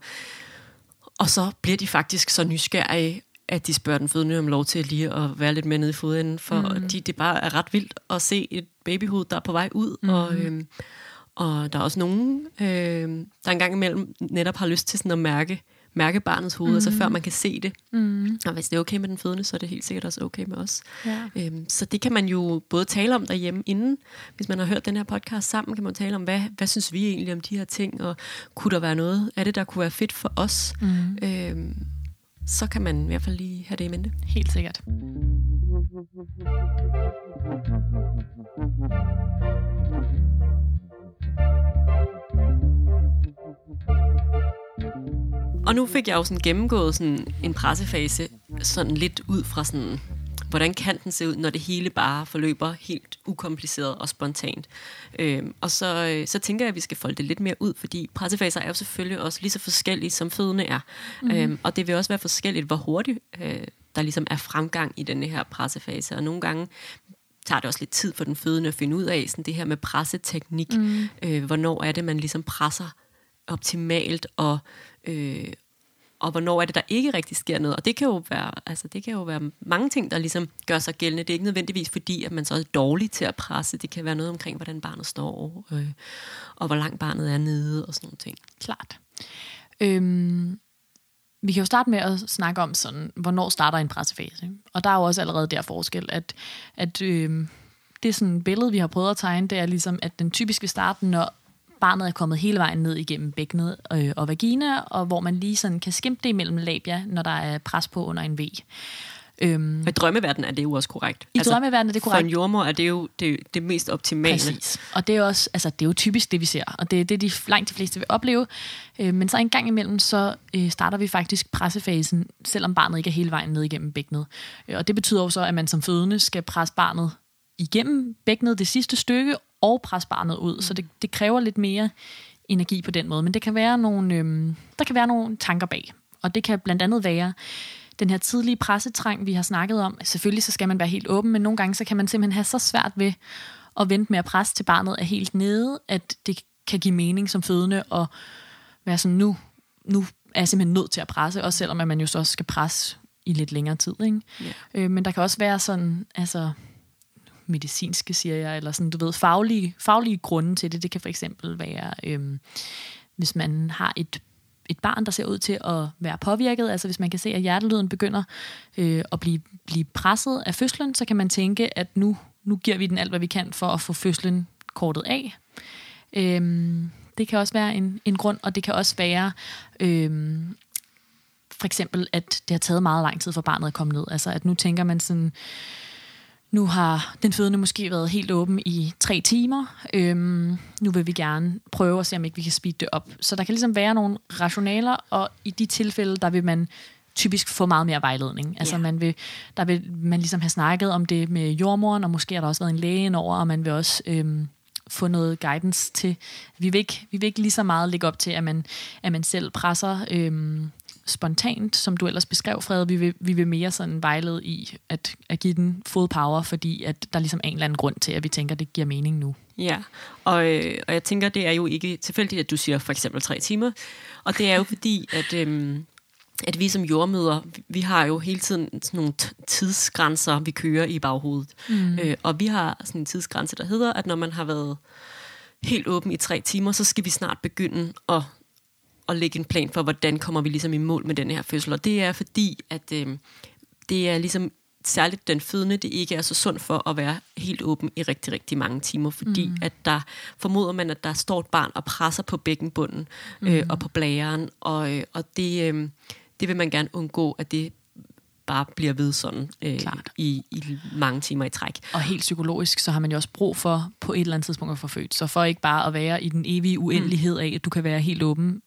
og så bliver de faktisk så nysgerrige, at de spørger den fødende om lov til lige at være lidt med nede i fodenden, for mm. de, det bare er ret vildt at se et babyhoved, der er på vej ud, mm. og, øhm, og der er også nogen, øh, der engang imellem netop har lyst til sådan at mærke, mærke barnets hoved, mm. altså før man kan se det. Mm. Og hvis det er okay med den fødende, så er det helt sikkert også okay med os. Ja. Øhm, så det kan man jo både tale om derhjemme inden, hvis man har hørt den her podcast sammen, kan man tale om, hvad, hvad synes vi egentlig om de her ting, og kunne der være noget af det, der kunne være fedt for os? Mm. Øhm, så kan man i hvert fald lige have det i mente. Helt sikkert. Og nu fik jeg jo sådan gennemgået sådan en pressefase sådan lidt ud fra sådan, hvordan kan den se ud, når det hele bare forløber helt ukompliceret og spontant. Øhm, og så, øh, så tænker jeg, at vi skal folde det lidt mere ud, fordi pressefaser er jo selvfølgelig også lige så forskellige, som fødende er. Mm. Øhm, og det vil også være forskelligt, hvor hurtigt øh, der ligesom er fremgang i denne her pressefase. Og nogle gange tager det også lidt tid for den fødende at finde ud af sådan det her med presseteknik. Mm. Øh, hvornår er det, man ligesom presser optimalt, og, øh, og hvornår er det, der ikke rigtig sker noget. Og det kan jo være, altså, det kan jo være mange ting, der ligesom gør sig gældende. Det er ikke nødvendigvis fordi, at man så er dårlig til at presse. Det kan være noget omkring, hvordan barnet står, øh, og hvor langt barnet er nede, og sådan nogle ting. Klart. Øhm, vi kan jo starte med at snakke om, sådan, hvornår starter en pressefase. Og der er jo også allerede der forskel, at, at øh, det er sådan billede, vi har prøvet at tegne, det er ligesom, at den typisk vil starte, når barnet er kommet hele vejen ned igennem bækkenet øh, og vagina, og hvor man lige sådan kan skimpe det imellem labia, når der er pres på under en V. Øhm, I drømmeverdenen er det jo også korrekt. I altså, drømmeverdenen er det korrekt. For en jordmor er det jo det, det mest optimale. Præcis. Og det er, også, altså, det er jo typisk det, vi ser. Og det er det, de langt de fleste vil opleve. Øh, men så en gang imellem, så øh, starter vi faktisk pressefasen, selvom barnet ikke er hele vejen ned igennem bækkenet. Øh, og det betyder jo så, at man som fødende skal presse barnet igennem bækkenet det sidste stykke, og presse barnet ud. Så det, det kræver lidt mere energi på den måde. Men det kan være nogle, øhm, der kan være nogle tanker bag. Og det kan blandt andet være den her tidlige pressetræng, vi har snakket om. Selvfølgelig så skal man være helt åben, men nogle gange så kan man simpelthen have så svært ved at vente med at presse til barnet er helt nede, at det kan give mening som fødende og være sådan, nu, nu er simpelthen nødt til at presse, også selvom at man jo så også skal presse i lidt længere tid. Ikke? Ja. Øh, men der kan også være sådan, altså medicinske, siger jeg, eller sådan, du ved, faglige, faglige grunde til det. Det kan for eksempel være, øhm, hvis man har et et barn, der ser ud til at være påvirket, altså hvis man kan se, at hjertelyden begynder øh, at blive, blive presset af fødslen, så kan man tænke, at nu, nu giver vi den alt, hvad vi kan for at få fødslen kortet af. Øhm, det kan også være en, en grund, og det kan også være øhm, for eksempel, at det har taget meget lang tid for barnet at komme ned. Altså at nu tænker man sådan, nu har den fødende måske været helt åben i tre timer. Øhm, nu vil vi gerne prøve at se, om ikke vi kan speede det op. Så der kan ligesom være nogle rationaler, og i de tilfælde, der vil man typisk få meget mere vejledning. Altså Ja. man vil, der vil man ligesom have snakket om det med jordmoren, og måske har der også været en læge ind over, og man vil også øhm, få noget guidance til. Vi vil ikke, vi vil ikke lige så meget lægge op til, at man, at man selv presser øhm, spontant, som du ellers beskrev, Frede. Vi vil, vi vil mere sådan vejlede i at, at give den fod power, fordi at der ligesom er en eller anden grund til, at vi tænker, at det giver mening nu. Ja, og, øh, og jeg tænker, det er jo ikke tilfældigt, at du siger for eksempel tre timer. Og det er jo fordi, at, øhm, at vi som jordmøder, vi- har jo hele tiden sådan nogle tidsgrænser, vi kører i baghovedet. Mm. Øh, og vi har sådan en tidsgrænse, der hedder, at når man har været helt åben i tre timer, så skal vi snart begynde at, at lægge en plan for, hvordan kommer vi ligesom i mål med den her fødsel. Og det er fordi, at øh, det er ligesom særligt den fødende, det ikke er så sundt for at være helt åben i rigtig, rigtig mange timer, fordi mm. at der formoder man, at der står et barn og presser på bækkenbunden øh, og på blæren, og, øh, og det, øh, det vil man gerne undgå, at det bare bliver ved sådan øh, Klart. i, i mange timer i træk. Og helt psykologisk, så har man jo også brug for på et eller andet tidspunkt at få født. Så for ikke bare at være i den evige uendelighed af, at du kan være helt åben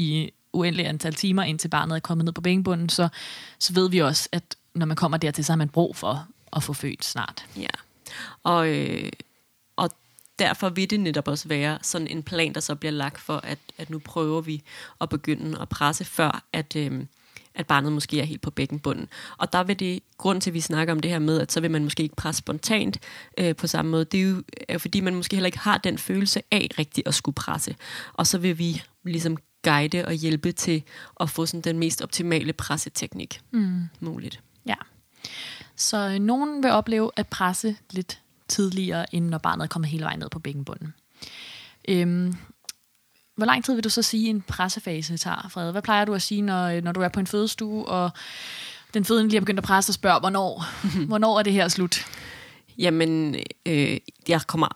i uendelig antal timer, indtil barnet er kommet ned på bækkenbunden, så, så ved vi også, at når man kommer dertil, så har man brug for at få født snart. Ja. Og, øh, og derfor vil det netop også være sådan en plan, der så bliver lagt for, at, at nu prøver vi at begynde at presse, før at, øh, at barnet måske er helt på bækkenbunden. Og der vil det, grund til, at vi snakker om det her med, at så vil man måske ikke presse spontant øh, på samme måde, det er jo, er fordi, man måske heller ikke har den følelse af rigtigt at skulle presse. Og så vil vi ligesom guide og hjælpe til at få sådan den mest optimale presseteknik mm. muligt. Ja. Så øh, nogen vil opleve at presse lidt tidligere, end når barnet er kommet hele vejen ned på bækkenbunden. Øhm, hvor lang tid vil du så sige, en pressefase tager, Frede? Hvad plejer du at sige, når, øh, når du er på en fødestue, og den fødende lige er begyndt at presse og spørge, hvornår, hvornår er det her slut? Jamen, øh, jeg kommer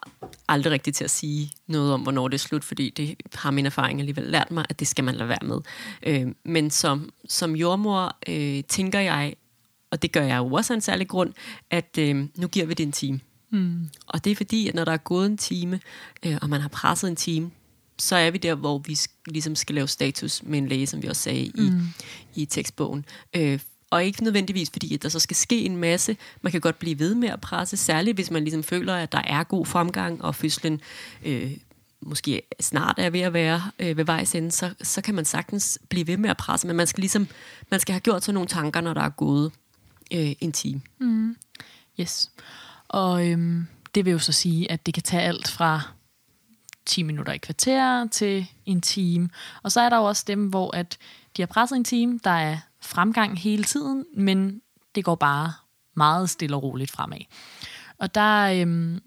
aldrig rigtig til at sige noget om, hvornår det er slut, fordi det har min erfaring alligevel lært mig, at det skal man lade være med. Øh, men som, som jordmor øh, tænker jeg, og det gør jeg jo også af en særlig grund, at øh, nu giver vi det en time. Mm. Og det er fordi, at når der er gået en time, øh, og man har presset en time, så er vi der, hvor vi ligesom skal lave status med en læge, som vi også sagde i, mm. i tekstbogen. Øh, og ikke nødvendigvis, fordi at der så skal ske en masse. Man kan godt blive ved med at presse, særligt hvis man ligesom føler, at der er god fremgang, og fødslen øh, måske snart er ved at være øh, ved vejs ende, så, så kan man sagtens blive ved med at presse. Men man skal ligesom man skal have gjort sig nogle tanker, når der er gået øh, en time. Mm. Yes. Og øhm, det vil jo så sige, at det kan tage alt fra 10 minutter i kvarter til en time. Og så er der jo også dem, hvor at de har presset en time, der er fremgang hele tiden, men det går bare meget stille og roligt fremad. Og der øhm,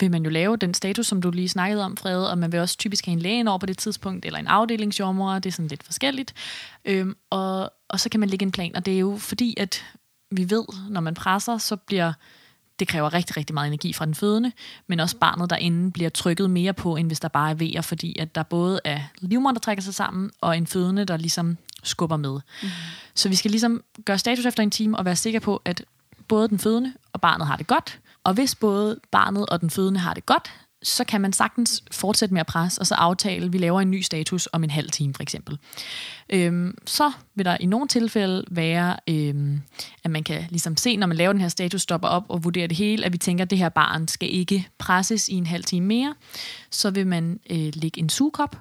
vil man jo lave den status, som du lige snakkede om, Frede, og man vil også typisk have en læge over på det tidspunkt, eller en afdelingsjommer, det er sådan lidt forskelligt. Øhm, og, og så kan man lægge en plan, og det er jo fordi, at vi ved, når man presser, så bliver det kræver rigtig, rigtig meget energi fra den fødende, men også barnet derinde bliver trykket mere på, end hvis der bare er vejer, fordi at der både er livmoderen, der trækker sig sammen, og en fødende, der ligesom skubber med. Mm. Så vi skal ligesom gøre status efter en time og være sikre på, at både den fødende og barnet har det godt. Og hvis både barnet og den fødende har det godt, så kan man sagtens fortsætte med at presse, og så aftale, at vi laver en ny status om en halv time for eksempel. Øhm, så vil der i nogle tilfælde være, øhm, at man kan ligesom se, når man laver den her status, stopper op og vurderer det hele, at vi tænker, at det her barn skal ikke presses i en halv time mere. Så vil man øh, lægge en sugekop,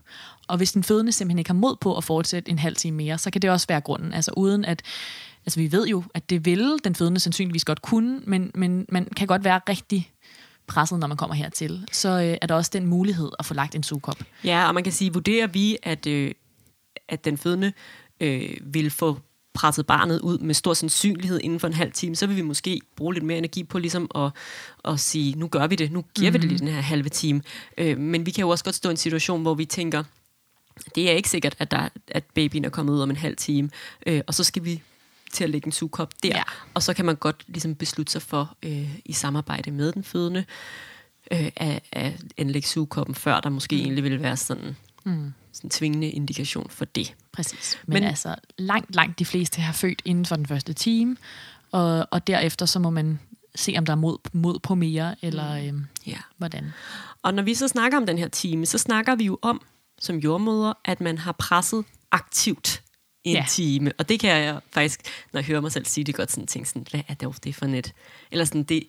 og hvis den fødende simpelthen ikke har mod på at fortsætte en halv time mere, så kan det også være grunden. Altså uden at Altså vi ved jo, at det vil den fødende sandsynligvis godt kunne, men, men man kan godt være rigtig presset, når man kommer hertil. Så øh, er der også den mulighed at få lagt en sugekop. Ja, og man kan sige, vurderer vi, at, øh, at den fødende øh, vil få presset barnet ud med stor sandsynlighed inden for en halv time, så vil vi måske bruge lidt mere energi på ligesom at, at sige, nu gør vi det, nu giver mm-hmm. vi det lige den her halve time. Øh, men vi kan jo også godt stå i en situation, hvor vi tænker, det er ikke sikkert, at, der, at babyen er kommet ud om en halv time, øh, og så skal vi til at lægge en sugekop der. Ja. Og så kan man godt ligesom beslutte sig for, øh, i samarbejde med den fødende, øh, at, at anlægge sugekoppen, før der måske mm. egentlig vil være sådan, mm. sådan en tvingende indikation for det. Præcis. Men, Men altså, langt, langt de fleste har født inden for den første time, og, og derefter så må man se, om der er mod, mod på mere, eller øh, ja. hvordan. Og når vi så snakker om den her time, så snakker vi jo om, som jordmøder, at man har presset aktivt en ja. time. Og det kan jeg faktisk, når jeg hører mig selv sige det godt, sådan tænke sådan, hvad er det, det for net? Eller sådan, det,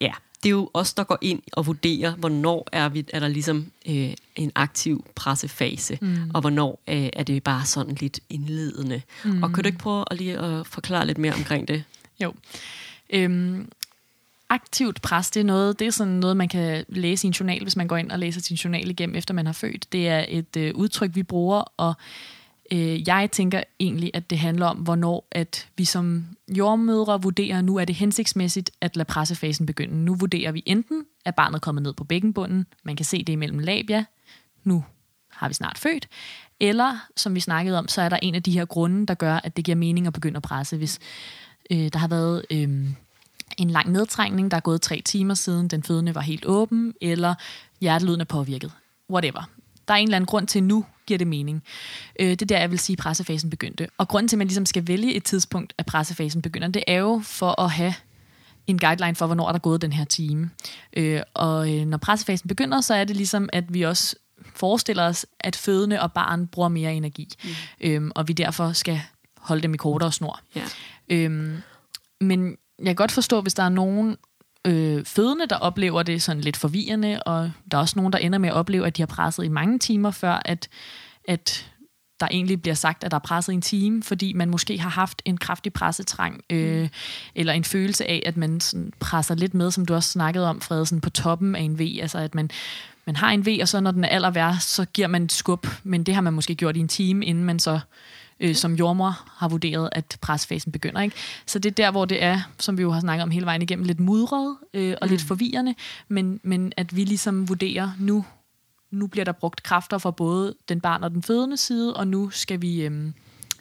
ja, det er jo os, der går ind og vurderer, hvornår er, vi, er der ligesom øh, en aktiv pressefase, mm. og hvornår øh, er det bare sådan lidt indledende. Mm. Og kan du ikke prøve at lige at forklare lidt mere omkring det? Jo. Øhm, aktivt pres, det er noget, det er sådan noget, man kan læse i en journal, hvis man går ind og læser sin journal igennem, efter man har født. Det er et øh, udtryk, vi bruger, og øh, jeg tænker egentlig, at det handler om, hvornår at vi som jordmødre vurderer, nu er det hensigtsmæssigt at lade pressefasen begynde. Nu vurderer vi enten, at barnet er kommet ned på bækkenbunden, man kan se det imellem labia, nu har vi snart født, eller som vi snakkede om, så er der en af de her grunde, der gør, at det giver mening at begynde at presse, hvis øh, der har været... Øh, en lang nedtrængning, der er gået tre timer siden den fødende var helt åben, eller hjertelyden er påvirket. Whatever. Der er en eller anden grund til, nu giver det mening. Øh, det er der, jeg vil sige, at pressefasen begyndte. Og grunden til, at man ligesom skal vælge et tidspunkt, at pressefasen begynder, det er jo for at have en guideline for, hvornår er der gået den her time. Øh, og øh, når pressefasen begynder, så er det ligesom, at vi også forestiller os, at fødende og barn bruger mere energi. Mm. Øhm, og vi derfor skal holde dem i kortere snor. Ja. Øhm, men jeg kan godt forstå, hvis der er nogen øh, fødende, der oplever det sådan lidt forvirrende, og der er også nogen, der ender med at opleve, at de har presset i mange timer, før at, at der egentlig bliver sagt, at der er presset i en time, fordi man måske har haft en kraftig pressetrang, øh, mm. eller en følelse af, at man sådan presser lidt med, som du også snakkede om, Frede, sådan på toppen af en V, altså at man, man har en V, og så når den er aller værst, så giver man et skub, men det har man måske gjort i en time, inden man så øh, som jordmor har vurderet, at presfasen begynder. Ikke? Så det er der, hvor det er, som vi jo har snakket om hele vejen igennem, lidt mudret øh, og mm. lidt forvirrende, men, men at vi ligesom vurderer, nu, nu bliver der brugt kræfter fra både den barn og den fødende side, og nu skal vi... Øh,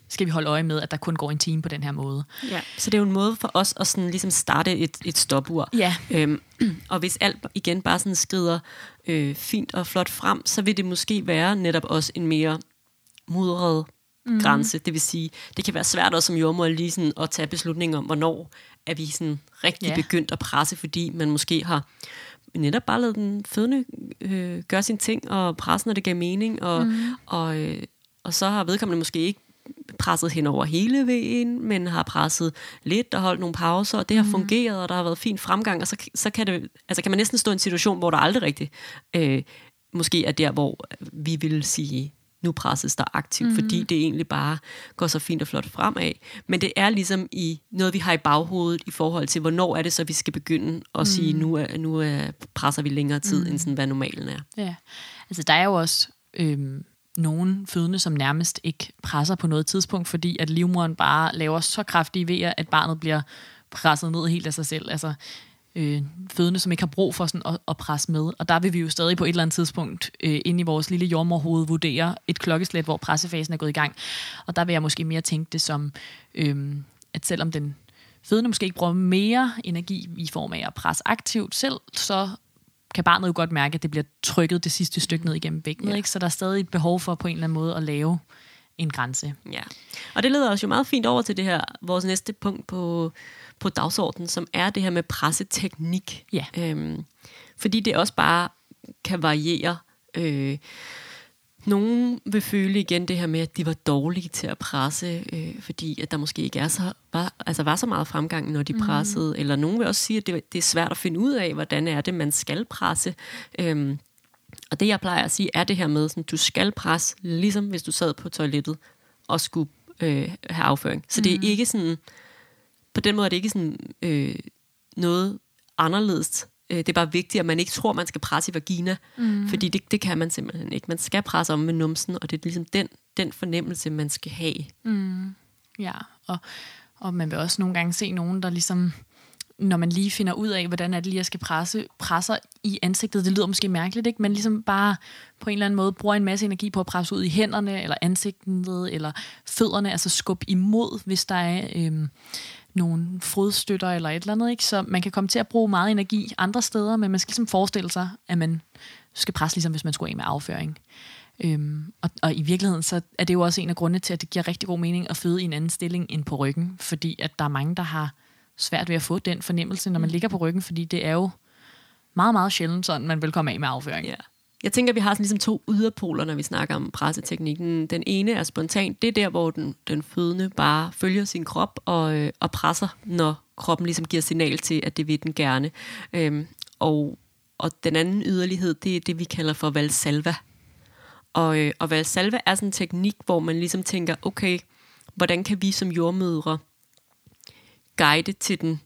skal vi holde øje med, at der kun går en time på den her måde. Ja, så det er jo en måde for os at sådan ligesom starte et, et stopur. Ja. Øhm, og hvis alt igen bare sådan skrider øh, fint og flot frem, så vil det måske være netop også en mere mudret mm. grænse. Det vil sige, det kan være svært også som jordmor lige sådan at tage beslutninger om, hvornår er vi sådan rigtig yeah. begyndt at presse, fordi man måske har netop bare lavet den fødende øh, gøre sine ting og presse, når det gav mening, og, mm. og, øh, og så har vedkommende måske ikke presset hen over hele vejen, men har presset lidt og holdt nogle pauser, og det har mm. fungeret, og der har været fin fremgang, og så, så kan, det, altså kan man næsten stå i en situation, hvor der aldrig rigtigt øh, måske er der, hvor vi vil sige, nu presses der aktivt, mm. fordi det egentlig bare går så fint og flot fremad. Men det er ligesom i noget, vi har i baghovedet i forhold til, hvornår er det så, vi skal begynde at mm. sige, nu, er, nu er, presser vi længere tid, mm. end sådan, hvad normalen er. Ja, altså der er jo også øhm, nogen fødende, som nærmest ikke presser på noget tidspunkt, fordi at livmoderen bare laver så kraftige vejer, at barnet bliver presset ned helt af sig selv. Altså, øh, fødende, som ikke har brug for sådan at, at presse med. Og der vil vi jo stadig på et eller andet tidspunkt øh, inde i vores lille jordmorhoved vurdere et klokkeslæt, hvor pressefasen er gået i gang. Og der vil jeg måske mere tænke det som, øh, at selvom den fødende måske ikke bruger mere energi i form af at presse aktivt selv, så kan barnet jo godt mærke, at det bliver trykket det sidste stykke ned igennem bækkenet. Ja. Ikke? Så der er stadig et behov for på en eller anden måde at lave en grænse. Ja, og det leder os jo meget fint over til det her, vores næste punkt på, på dagsordenen, som er det her med presseteknik. Ja. Øhm, fordi det også bare kan variere. Øh, nogen vil føle igen det her med, at de var dårlige til at presse, øh, fordi at der måske ikke er så, var, altså var så meget fremgang, når de mm. pressede. Eller nogen vil også sige, at det, det er svært at finde ud af, hvordan er det, man skal presse. Øhm, og det, jeg plejer at sige, er det her med, at du skal presse, ligesom hvis du sad på toilettet og skulle øh, have afføring. Så mm. det er mm. ikke sådan, på den måde er det ikke sådan øh, noget anderledes Øh, det er bare vigtigt, at man ikke tror, man skal presse i vagina, mm. fordi det, det kan man simpelthen ikke. Man skal presse om med numsen, og det er ligesom den, den fornemmelse, man skal have. Mm. Ja, og, og man vil også nogle gange se nogen, der ligesom når man lige finder ud af, hvordan er det lige, jeg skal presse, presser i ansigtet. Det lyder måske mærkeligt, ikke? men ligesom bare på en eller anden måde bruger en masse energi på at presse ud i hænderne, eller ansigtet, eller fødderne, altså skub imod, hvis der er øhm, nogle fodstøtter eller et eller andet. Ikke? Så man kan komme til at bruge meget energi andre steder, men man skal ligesom forestille sig, at man skal presse, ligesom hvis man skulle af med afføring. Øhm, og, og i virkeligheden så er det jo også en af grundene til, at det giver rigtig god mening at føde i en anden stilling end på ryggen, fordi at der er mange, der har svært ved at få den fornemmelse, når man mm. ligger på ryggen, fordi det er jo meget, meget sjældent sådan, man vil komme af med afføring. Ja. Jeg tænker, at vi har sådan ligesom to yderpoler, når vi snakker om presseteknikken. Den ene er spontan. Det er der, hvor den, den fødende bare følger sin krop og, øh, og presser, når kroppen ligesom giver signal til, at det vil den gerne. Øhm, og, og den anden yderlighed, det er det, vi kalder for valsalva. Og, øh, og valsalva er sådan en teknik, hvor man ligesom tænker, okay, hvordan kan vi som jordmødre guide til den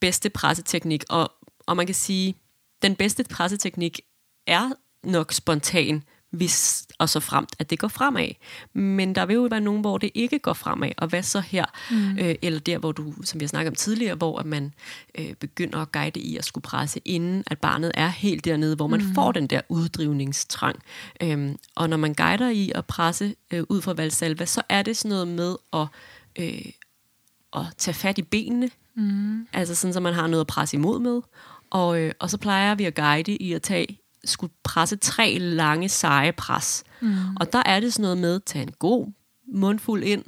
bedste presseteknik. Og, og man kan sige, den bedste presseteknik er nok spontan, hvis og så fremt, at det går fremad. Men der vil jo være nogen, hvor det ikke går fremad. Og hvad så her? Mm. Øh, eller der, hvor du, som vi har snakket om tidligere, hvor at man øh, begynder at guide i at skulle presse, inden at barnet er helt dernede, hvor man mm. får den der uddrivningstrang. Øhm, og når man guider i at presse øh, ud fra valsalva, så er det sådan noget med at øh, at tage fat i benene, mm. altså sådan, så man har noget at presse imod med. Og, øh, og så plejer vi at guide i at tage, skulle presse tre lange, seje pres. Mm. Og der er det sådan noget med at tage en god mundfuld ind,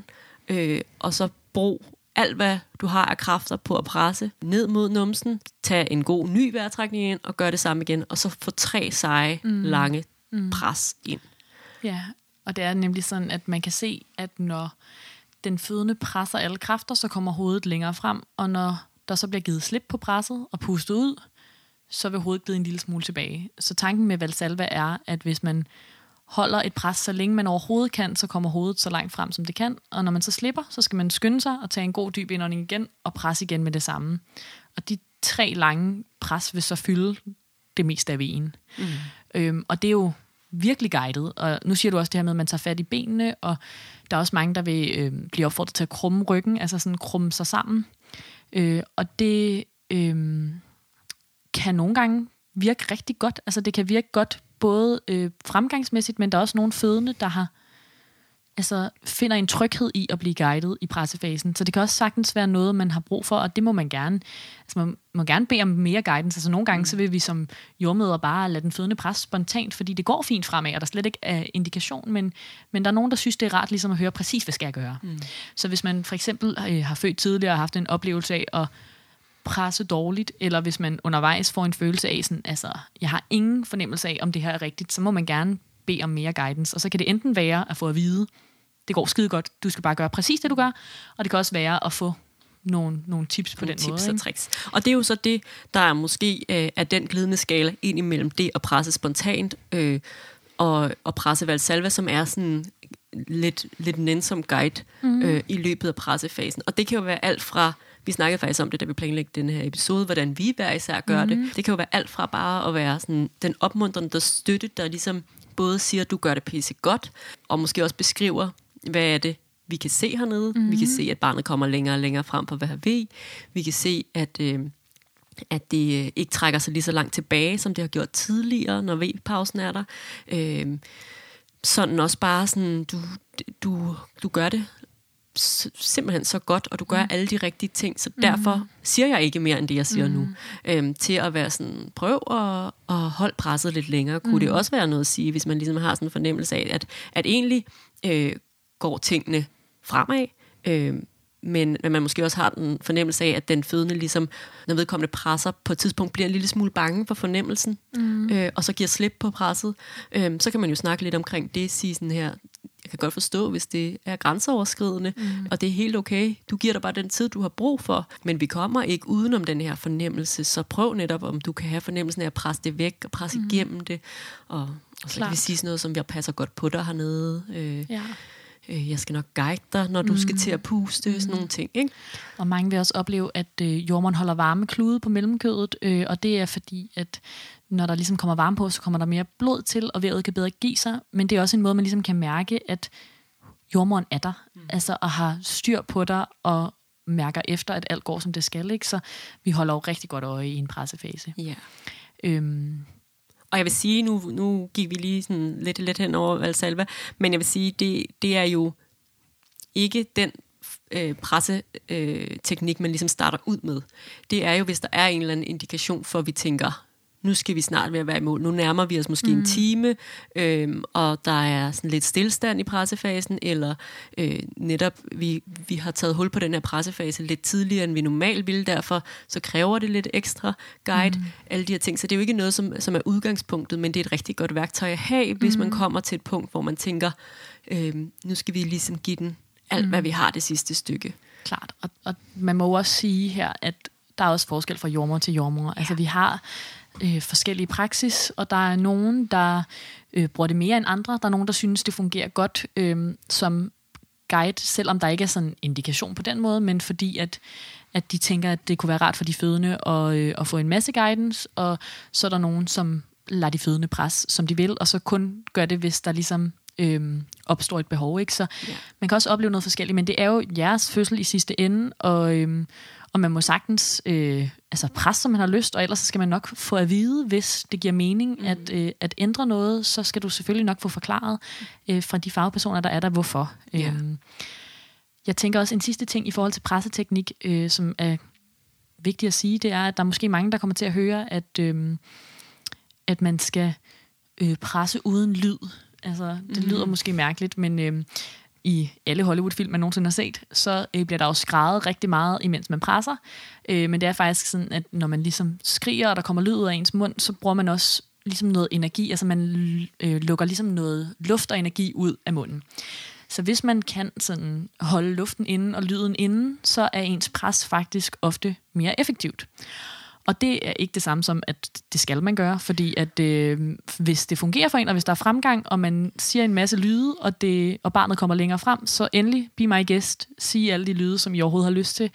øh, og så brug alt, hvad du har af kræfter på at presse ned mod numsen. Tag en god ny vejrtrækning ind, og gør det samme igen. Og så få tre seje, mm. lange mm. pres ind. Ja, og det er nemlig sådan, at man kan se, at når den fødende presser alle kræfter, så kommer hovedet længere frem, og når der så bliver givet slip på presset og pustet ud, så vil hovedet glide en lille smule tilbage. Så tanken med Valsalva er, at hvis man holder et pres, så længe man overhovedet kan, så kommer hovedet så langt frem, som det kan. Og når man så slipper, så skal man skynde sig og tage en god dyb indånding igen og presse igen med det samme. Og de tre lange pres vil så fylde det meste af vejen. Mm. Øhm, og det er jo virkelig guidet. Og nu siger du også det her med, at man tager fat i benene, og der er også mange, der vil øh, blive opfordret til at krumme ryggen, altså sådan krumme sig sammen. Øh, og det øh, kan nogle gange virke rigtig godt. Altså det kan virke godt både øh, fremgangsmæssigt, men der er også nogle fødende, der har altså, finder en tryghed i at blive guidet i pressefasen. Så det kan også sagtens være noget, man har brug for, og det må man gerne. Altså, man må gerne bede om mere guidance. Altså, nogle gange så vil vi som jordmøder bare lade den fødende presse spontant, fordi det går fint fremad, og der slet ikke er indikation, men, men der er nogen, der synes, det er rart ligesom at høre præcis, hvad skal jeg gøre. Mm. Så hvis man for eksempel øh, har født tidligere og haft en oplevelse af at presse dårligt, eller hvis man undervejs får en følelse af, sådan, altså, jeg har ingen fornemmelse af, om det her er rigtigt, så må man gerne bede om mere guidance. Og så kan det enten være at få at vide, det går skide godt, du skal bare gøre præcis det, du gør, og det kan også være at få nogle, nogle tips på nogle den tips måde. Tips og tricks. Og det er jo så det, der er måske øh, er den glidende skala ind imellem det at presse spontant øh, og, og presse valsalva, som er sådan lidt, lidt nænsom guide mm. øh, i løbet af pressefasen. Og det kan jo være alt fra vi snakkede faktisk om det, da vi planlægte den her episode, hvordan vi hver især gør mm. det. Det kan jo være alt fra bare at være sådan, den opmuntrende der støtte, der ligesom både siger, at du gør det pisse godt, og måske også beskriver, hvad er det, vi kan se hernede. Mm. Vi kan mhm. se, at barnet kommer længere og længere frem på hver V. Vi kan se, at, øh, at det øh, ikke trækker sig lige så langt tilbage, som det har gjort tidligere, når V-pausen er der. Øh, sådan også bare sådan, du, du, du gør det simpelthen så godt, og du gør mm. alle de rigtige ting, så mm. derfor siger jeg ikke mere end det, jeg siger mm. nu. Øhm, til at være sådan, prøv at, at holde presset lidt længere, kunne mm. det også være noget at sige, hvis man ligesom har sådan en fornemmelse af, at, at egentlig øh, går tingene fremad, øh, men at man måske også har den fornemmelse af, at den fødende, ligesom, når vedkommende presser, på et tidspunkt bliver en lille smule bange for fornemmelsen, mm. øh, og så giver slip på presset, øh, så kan man jo snakke lidt omkring det, sige sådan her, jeg kan godt forstå, hvis det er grænseoverskridende, mm. og det er helt okay. Du giver dig bare den tid, du har brug for, men vi kommer ikke udenom den her fornemmelse, så prøv netop, om du kan have fornemmelsen af at presse det væk, og presse mm. igennem det, og, og så Klart. kan vi sige sådan noget, som jeg passer godt på dig hernede. Øh, ja øh, jeg skal nok guide dig, når du mm. skal til at puste, mm. sådan nogle ting. Ikke? Og mange vil også opleve, at øh, jordmoren holder varme klude på mellemkødet, øh, og det er fordi, at når der ligesom kommer varme på, så kommer der mere blod til, og vævet kan bedre give sig. Men det er også en måde, man ligesom kan mærke, at jordmoren er der, mm. altså og har styr på dig, og mærker efter, at alt går, som det skal. Ikke? Så vi holder jo rigtig godt øje i en pressefase. Ja. Øhm. Og jeg vil sige, nu, nu gik vi lige sådan lidt, lidt hen over Valsalva, men jeg vil sige, det, det er jo ikke den øh, presseteknik, øh, man ligesom starter ud med. Det er jo, hvis der er en eller anden indikation for, at vi tænker, nu skal vi snart være i mål. Nu nærmer vi os måske mm. en time, øhm, og der er sådan lidt stillstand i pressefasen, eller øh, netop vi, vi har taget hul på den her pressefase lidt tidligere, end vi normalt ville, derfor så kræver det lidt ekstra guide, mm. alle de her ting. Så det er jo ikke noget, som, som er udgangspunktet, men det er et rigtig godt værktøj at have, hvis mm. man kommer til et punkt, hvor man tænker, øh, nu skal vi ligesom give den alt, mm. hvad vi har det sidste stykke. Klart, og, og man må også sige her, at der er også forskel fra jordmor til jordmor. Altså, ja. Altså vi har øh, forskellige praksis, og der er nogen, der øh, bruger det mere end andre. Der er nogen, der synes, det fungerer godt øh, som guide, selvom der ikke er sådan en indikation på den måde, men fordi at, at de tænker, at det kunne være rart for de fødende at, øh, at få en masse guidance, og så er der nogen, som lader de fødende pres, som de vil, og så kun gør det, hvis der ligesom øh, opstår et behov. Ikke? Så ja. man kan også opleve noget forskelligt, men det er jo jeres fødsel i sidste ende, og, øh, og man må sagtens øh, altså presse, som man har lyst, og ellers skal man nok få at vide, hvis det giver mening mm. at, øh, at ændre noget, så skal du selvfølgelig nok få forklaret øh, fra de fagpersoner, der er der, hvorfor. Ja. Øhm, jeg tænker også en sidste ting i forhold til presseteknik, øh, som er vigtigt at sige, det er, at der er måske mange, der kommer til at høre, at, øh, at man skal øh, presse uden lyd. Altså, det mm. lyder måske mærkeligt, men øh, i alle Hollywood-film, man nogensinde har set, så øh, bliver der jo skrevet rigtig meget, imens man presser. Øh, men det er faktisk sådan, at når man ligesom skriger, og der kommer lyd ud af ens mund, så bruger man også ligesom noget energi, altså man øh, lukker ligesom noget luft og energi ud af munden. Så hvis man kan sådan holde luften inde og lyden inde, så er ens pres faktisk ofte mere effektivt. Og det er ikke det samme som, at det skal man gøre, fordi at øh, hvis det fungerer for en, og hvis der er fremgang, og man siger en masse lyde, og, det, og barnet kommer længere frem, så endelig, be my guest, sige alle de lyde, som I overhovedet har lyst til.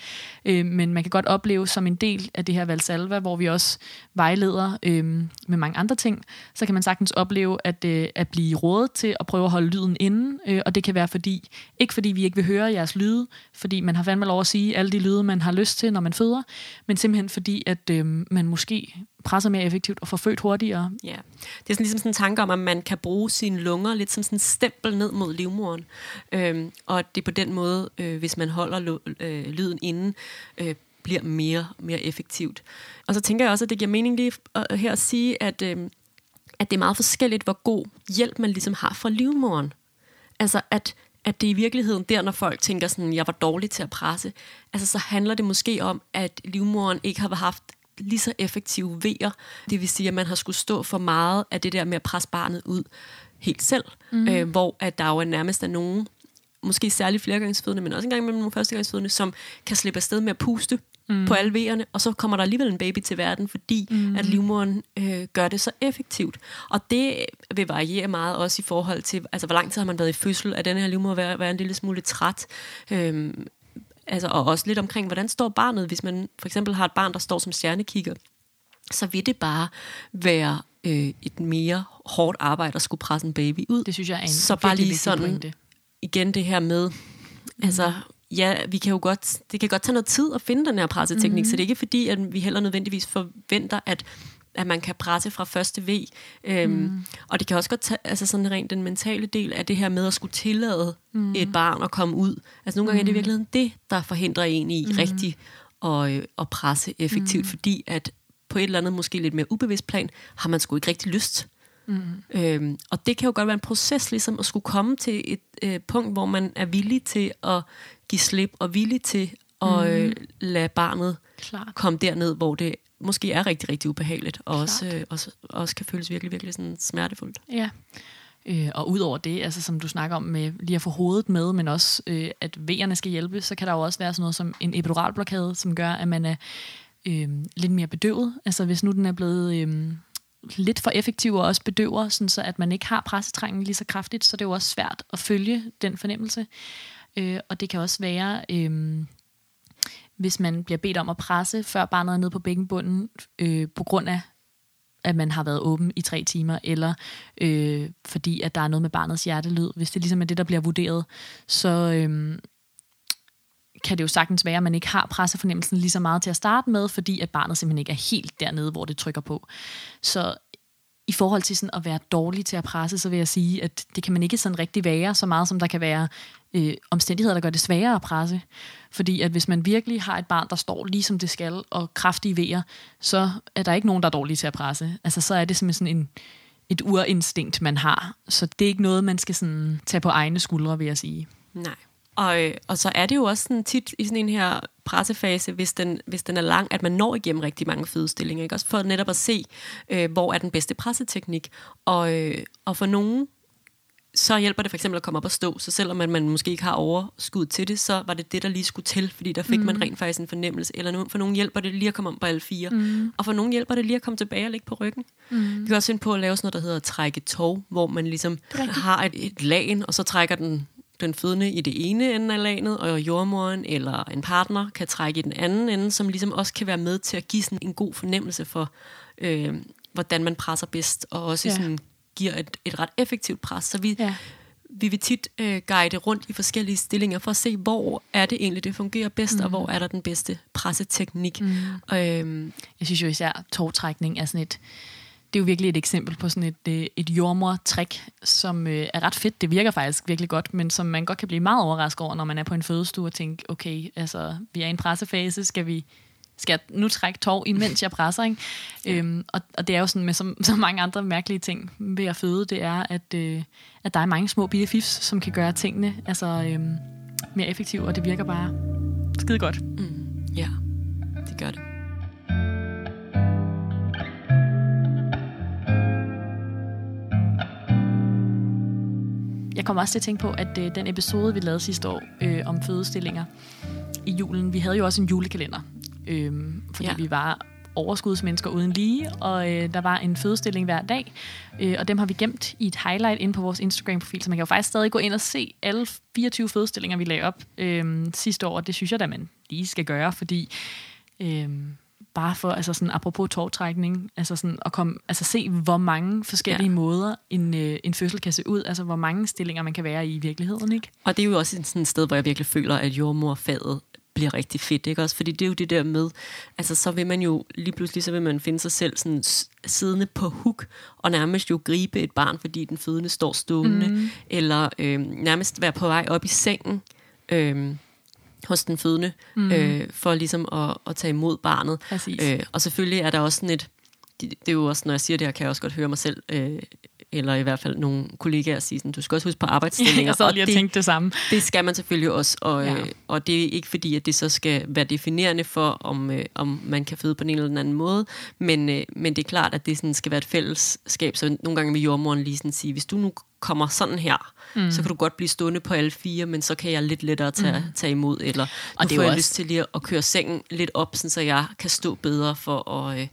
Øh, men man kan godt opleve som en del af det her Valsalva, hvor vi også vejleder øh, med mange andre ting, så kan man sagtens opleve at, øh, at blive rådet til at prøve at holde lyden inde, øh, og det kan være fordi, ikke fordi vi ikke vil høre jeres lyde, fordi man har fandme lov at sige alle de lyde, man har lyst til, når man føder, men simpelthen fordi, at øh, man måske presser mere effektivt og får født hurtigere. Ja, det er sådan ligesom sådan en tanke om, at man kan bruge sine lunger lidt som sådan en stempel ned mod livmoren. Øhm, og det det på den måde, øh, hvis man holder øh, lyden inden, øh, bliver mere, mere effektivt. Og så tænker jeg også, at det giver mening lige her at sige, at, øh, at det er meget forskelligt, hvor god hjælp man ligesom har fra livmoren. Altså at at det i virkeligheden der, når folk tænker sådan, jeg var dårlig til at presse, altså så handler det måske om, at livmoren ikke har haft lige så effektive vejer. Det vil sige, at man har skulle stå for meget af det der med at presse barnet ud helt selv, mm. øh, hvor at der jo er nærmest er nogen, måske særligt flergangsfødende, men også engang med nogle førstegangsfødende, som kan slippe afsted med at puste mm. på alle vejerne, og så kommer der alligevel en baby til verden, fordi mm. at livmoderen øh, gør det så effektivt. Og det vil variere meget også i forhold til, altså hvor lang tid har man været i fødsel, af den her livmoder være, være en lille smule træt, øh, altså, og også lidt omkring, hvordan står barnet, hvis man for eksempel har et barn, der står som stjernekigger, så vil det bare være øh, et mere hårdt arbejde at skulle presse en baby ud. Det synes jeg er en Så bare lige sådan, pointe. igen det her med, mm. altså, ja, vi kan jo godt, det kan godt tage noget tid at finde den her presseteknik, mm. så det er ikke fordi, at vi heller nødvendigvis forventer, at at man kan presse fra første V. Øhm, mm. Og det kan også godt tage, altså sådan rent den mentale del af det her med at skulle tillade mm. et barn at komme ud. Altså nogle gange mm. er det i mm. virkeligheden det, der forhindrer en i mm. rigtig at, øh, at presse effektivt, mm. fordi at på et eller andet måske lidt mere ubevidst plan, har man sgu ikke rigtig lyst. Mm. Øhm, og det kan jo godt være en proces ligesom at skulle komme til et øh, punkt, hvor man er villig til at give slip, og villig til at mm. øh, lade barnet Klart. komme derned, hvor det måske er rigtig, rigtig ubehageligt, og også, øh, også, også kan føles virkelig, virkelig sådan smertefuldt. Ja. Øh, og udover det, altså som du snakker om med lige at få hovedet med, men også øh, at vejerne skal hjælpe, så kan der jo også være sådan noget som en epiduralblokade, som gør, at man er øh, lidt mere bedøvet. Altså hvis nu den er blevet øh, lidt for effektiv og også bedøver, sådan så at man ikke har pressetrængen lige så kraftigt, så det er jo også svært at følge den fornemmelse. Øh, og det kan også være, øh, hvis man bliver bedt om at presse, før barnet er nede på bækkenbunden, øh, på grund af at man har været åben i tre timer, eller øh, fordi at der er noget med barnets hjertelyd. Hvis det ligesom er det, der bliver vurderet, så øh, kan det jo sagtens være, at man ikke har pressefornemmelsen lige så meget til at starte med, fordi at barnet simpelthen ikke er helt dernede, hvor det trykker på. Så i forhold til sådan at være dårlig til at presse, så vil jeg sige, at det kan man ikke sådan rigtig være, så meget som der kan være øh, omstændigheder, der gør det sværere at presse. Fordi at hvis man virkelig har et barn, der står lige som det skal, og kraftige vejer, så er der ikke nogen, der er dårlige til at presse. Altså så er det simpelthen sådan en, et urinstinkt, man har. Så det er ikke noget, man skal sådan tage på egne skuldre, vil jeg sige. Nej. Og, øh, og så er det jo også sådan tit i sådan en her pressefase, hvis den, hvis den er lang, at man når igennem rigtig mange fødestillinger. Ikke? Også for netop at se, øh, hvor er den bedste presseteknik. Og, øh, og for nogen, så hjælper det for eksempel at komme op og stå. Så selvom man, man måske ikke har overskud til det, så var det det, der lige skulle til, fordi der fik mm. man rent faktisk en fornemmelse. Eller for nogen hjælper det lige at komme om på alle fire. Mm. Og for nogen hjælper det lige at komme tilbage og ligge på ryggen. Mm. Vi kan også finde på at lave sådan noget, der hedder trække tog, hvor man ligesom har et, et lagen, og så trækker den den fødende i det ene ende af lanet, og jordmoren eller en partner kan trække i den anden ende, som ligesom også kan være med til at give sådan en god fornemmelse for, øh, hvordan man presser bedst, og også ja. sådan giver et, et ret effektivt pres. Så vi, ja. vi vil tit øh, guide rundt i forskellige stillinger for at se, hvor er det egentlig, det fungerer bedst, mm. og hvor er der den bedste presseteknik. Mm. Øh, Jeg synes jo især, tårtrækning er sådan et det er jo virkelig et eksempel på sådan et, øh, et jordmor-trick, som øh, er ret fedt. Det virker faktisk virkelig godt, men som man godt kan blive meget overrasket over, når man er på en fødestue og tænker, okay, altså, vi er i en pressefase, skal vi skal jeg nu trække tår, imens jeg presser, ikke? Ja. Øhm, og, og det er jo sådan med så, så mange andre mærkelige ting ved at føde, det er, at, øh, at der er mange små bitte fifs, som kan gøre tingene altså, øhm, mere effektive, og det virker bare skide godt. Mm, Jeg kommer også til at tænke på, at øh, den episode, vi lavede sidste år øh, om fødestillinger i julen, vi havde jo også en julekalender, øh, fordi ja. vi var overskudsmennesker uden lige, og øh, der var en fødestilling hver dag, øh, og dem har vi gemt i et highlight inde på vores Instagram-profil, så man kan jo faktisk stadig gå ind og se alle 24 fødestillinger, vi lagde op øh, sidste år, og det synes jeg da, man lige skal gøre, fordi øh, bare for, altså sådan, apropos tårtrækning, altså sådan at komme, altså se, hvor mange forskellige ja. måder en, øh, en fødsel kan se ud, altså hvor mange stillinger man kan være i i virkeligheden, ikke? Og det er jo også sådan et sted, hvor jeg virkelig føler, at jordmorfaget bliver rigtig fedt, ikke også? Fordi det er jo det der med, altså så vil man jo lige pludselig, så vil man finde sig selv sådan siddende på huk, og nærmest jo gribe et barn, fordi den fødende står stående, mm. eller øh, nærmest være på vej op i sengen, øh, hos den fødende, mm. øh, for ligesom at, at tage imod barnet. Øh, og selvfølgelig er der også sådan et, det, det er jo også, når jeg siger det her, kan jeg også godt høre mig selv, øh, eller i hvert fald nogle kollegaer sige sådan, du skal også huske på arbejdsstillinger. jeg sad lige og det, tænkte det samme. Det skal man selvfølgelig også, og, ja. øh, og det er ikke fordi, at det så skal være definerende for, om, øh, om man kan føde på en eller anden måde, men, øh, men det er klart, at det sådan skal være et fællesskab, så nogle gange vil jordmoren lige sådan sige, hvis du nu kommer sådan her, mm. så kan du godt blive stående på alle fire, men så kan jeg lidt lettere tage, mm. tage imod, eller og det får jeg også... lyst til lige at køre sengen lidt op, sådan, så jeg kan stå bedre for at, øh,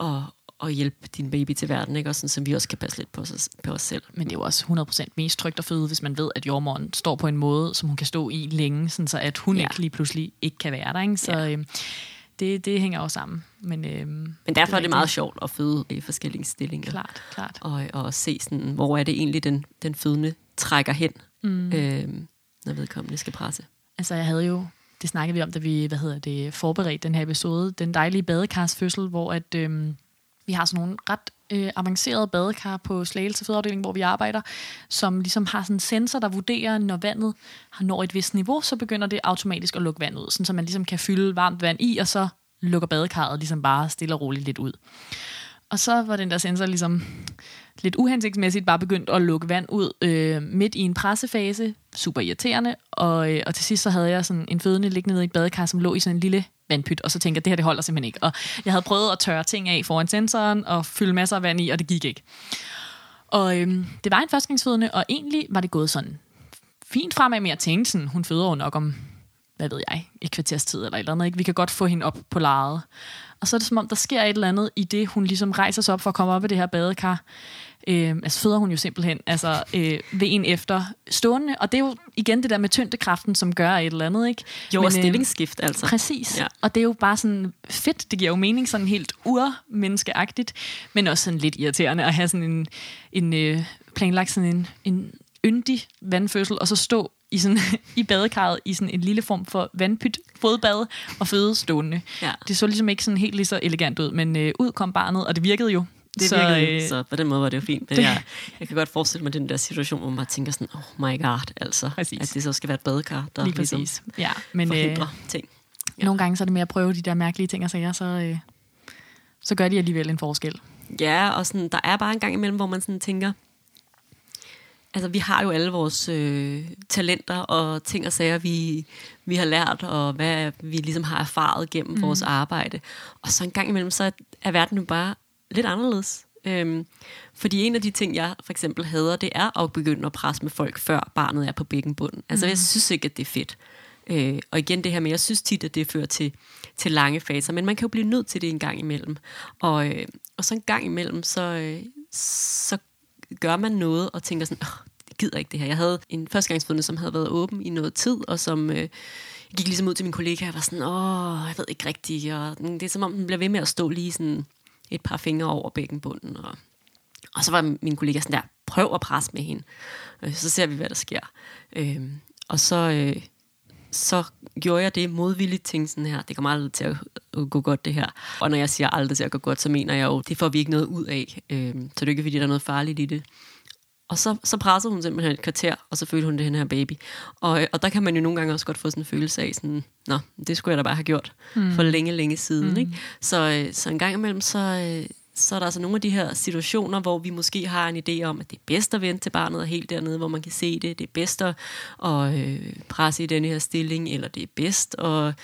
at, at hjælpe din baby til verden, ikke? Og sådan, så vi også kan passe lidt på os, på os selv. Men det er jo også 100% mest trygt at føde, hvis man ved, at jordmoren står på en måde, som hun kan stå i længe, sådan så at hun ja. ikke lige pludselig ikke kan være der. Ikke? Så ja. øh, det, det hænger jo sammen. Men, øh, Men derfor det er det meget sjovt at føde i forskellige stillinger. Klart, klart. Og, og se, sådan, hvor er det egentlig, den, den fødende trækker hen, mm. øh, når vedkommende skal presse. Altså, jeg havde jo det snakkede vi om, da vi hvad hedder det, forberedte den her episode, den dejlige badekarsfødsel, hvor at, øhm, vi har sådan nogle ret øh, avanceret badekar på Slagelse Fødeafdeling, hvor vi arbejder, som ligesom har sådan en sensor, der vurderer, når vandet har når et vist niveau, så begynder det automatisk at lukke vand ud, sådan så man ligesom kan fylde varmt vand i, og så lukker badekarret ligesom bare stille og roligt lidt ud. Og så var den der sensor ligesom lidt uhensigtsmæssigt bare begyndt at lukke vand ud øh, midt i en pressefase. Super irriterende. Og, øh, og til sidst så havde jeg sådan en fødende liggende nede i et badekar, som lå i sådan en lille vandpyt, og så tænkte jeg, det her det holder simpelthen ikke. Og jeg havde prøvet at tørre ting af foran sensoren og fylde masser af vand i, og det gik ikke. Og øhm, det var en førstgangsfødende, og egentlig var det gået sådan fint fremad, med at tænke sådan, hun føder jo nok om hvad ved jeg, et kvarters tid eller et eller andet. Ikke? Vi kan godt få hende op på lejet. Og så er det som om, der sker et eller andet i det, hun ligesom rejser sig op for at komme op i det her badekar. Øh, altså føder hun jo simpelthen altså, øh, ved en efter stående. Og det er jo igen det der med tyngdekraften, som gør et eller andet. Ikke? Jo, Men, og øh, stillingsskift altså. Præcis. Ja. Ja. Og det er jo bare sådan fedt. Det giver jo mening sådan helt urmenneskeagtigt, men også sådan lidt irriterende at have sådan en, en øh, planlagt sådan en, en yndig vandfødsel, og så stå i, sådan, i badekarret i sådan en lille form for vandpyt, fodbad og føde stående. Ja. Det så ligesom ikke sådan helt lige så elegant ud, men øh, ud kom barnet, og det virkede jo. Det så, virkede, øh, så, på den måde var det jo fint. Men det- jeg, jeg kan godt forestille mig den der situation, hvor man tænker sådan, oh my god, altså. Præcis. At det så skal være et badekar, der Lige ligesom præcis. Ja, men øh, forhindrer ting. ja. nogle gange så er det med at prøve de der mærkelige ting og sager, så, øh, så gør de alligevel en forskel. Ja, og sådan, der er bare en gang imellem, hvor man sådan tænker, altså vi har jo alle vores øh, talenter og ting og sager, vi, vi har lært, og hvad vi ligesom har erfaret gennem mm. vores arbejde. Og så en gang imellem, så er verden jo bare lidt anderledes. Øhm, fordi en af de ting, jeg for eksempel hader, det er at begynde at presse med folk, før barnet er på bækkenbunden. Altså, jeg synes ikke, at det er fedt. Øh, og igen det her med, jeg synes tit, at det fører til, til lange faser, men man kan jo blive nødt til det en gang imellem. Og, øh, og så en gang imellem, så, øh, så gør man noget og tænker sådan, oh, jeg gider ikke det her. Jeg havde en førstegangsfødende, som havde været åben i noget tid, og som øh, jeg gik ligesom ud til min kollega og var sådan, åh, jeg ved ikke rigtigt. Og det er som om, den bliver ved med at stå lige sådan et par fingre over bækkenbunden. Og, og så var min kollega sådan der, prøv at presse med hende. Øh, Så ser vi, hvad der sker. Øh, og så, øh, så gjorde jeg det modvilligt, tænkte sådan her, det kommer aldrig til at at gå godt det her. Og når jeg siger aldrig til at gå godt, så mener jeg jo, det får vi ikke noget ud af. Øh, så det er ikke, fordi der er noget farligt i det. Og så, så pressede hun simpelthen et kvarter, og så følte hun det her baby. Og, og der kan man jo nogle gange også godt få sådan en følelse af, sådan, nå, det skulle jeg da bare have gjort mm. for længe, længe siden. Mm. Ikke? Så, øh, så en gang imellem, så, øh, så er der altså nogle af de her situationer, hvor vi måske har en idé om, at det er bedst at vente til barnet er helt dernede, hvor man kan se det. Det er bedst at, at øh, presse i den her stilling, eller det er bedst at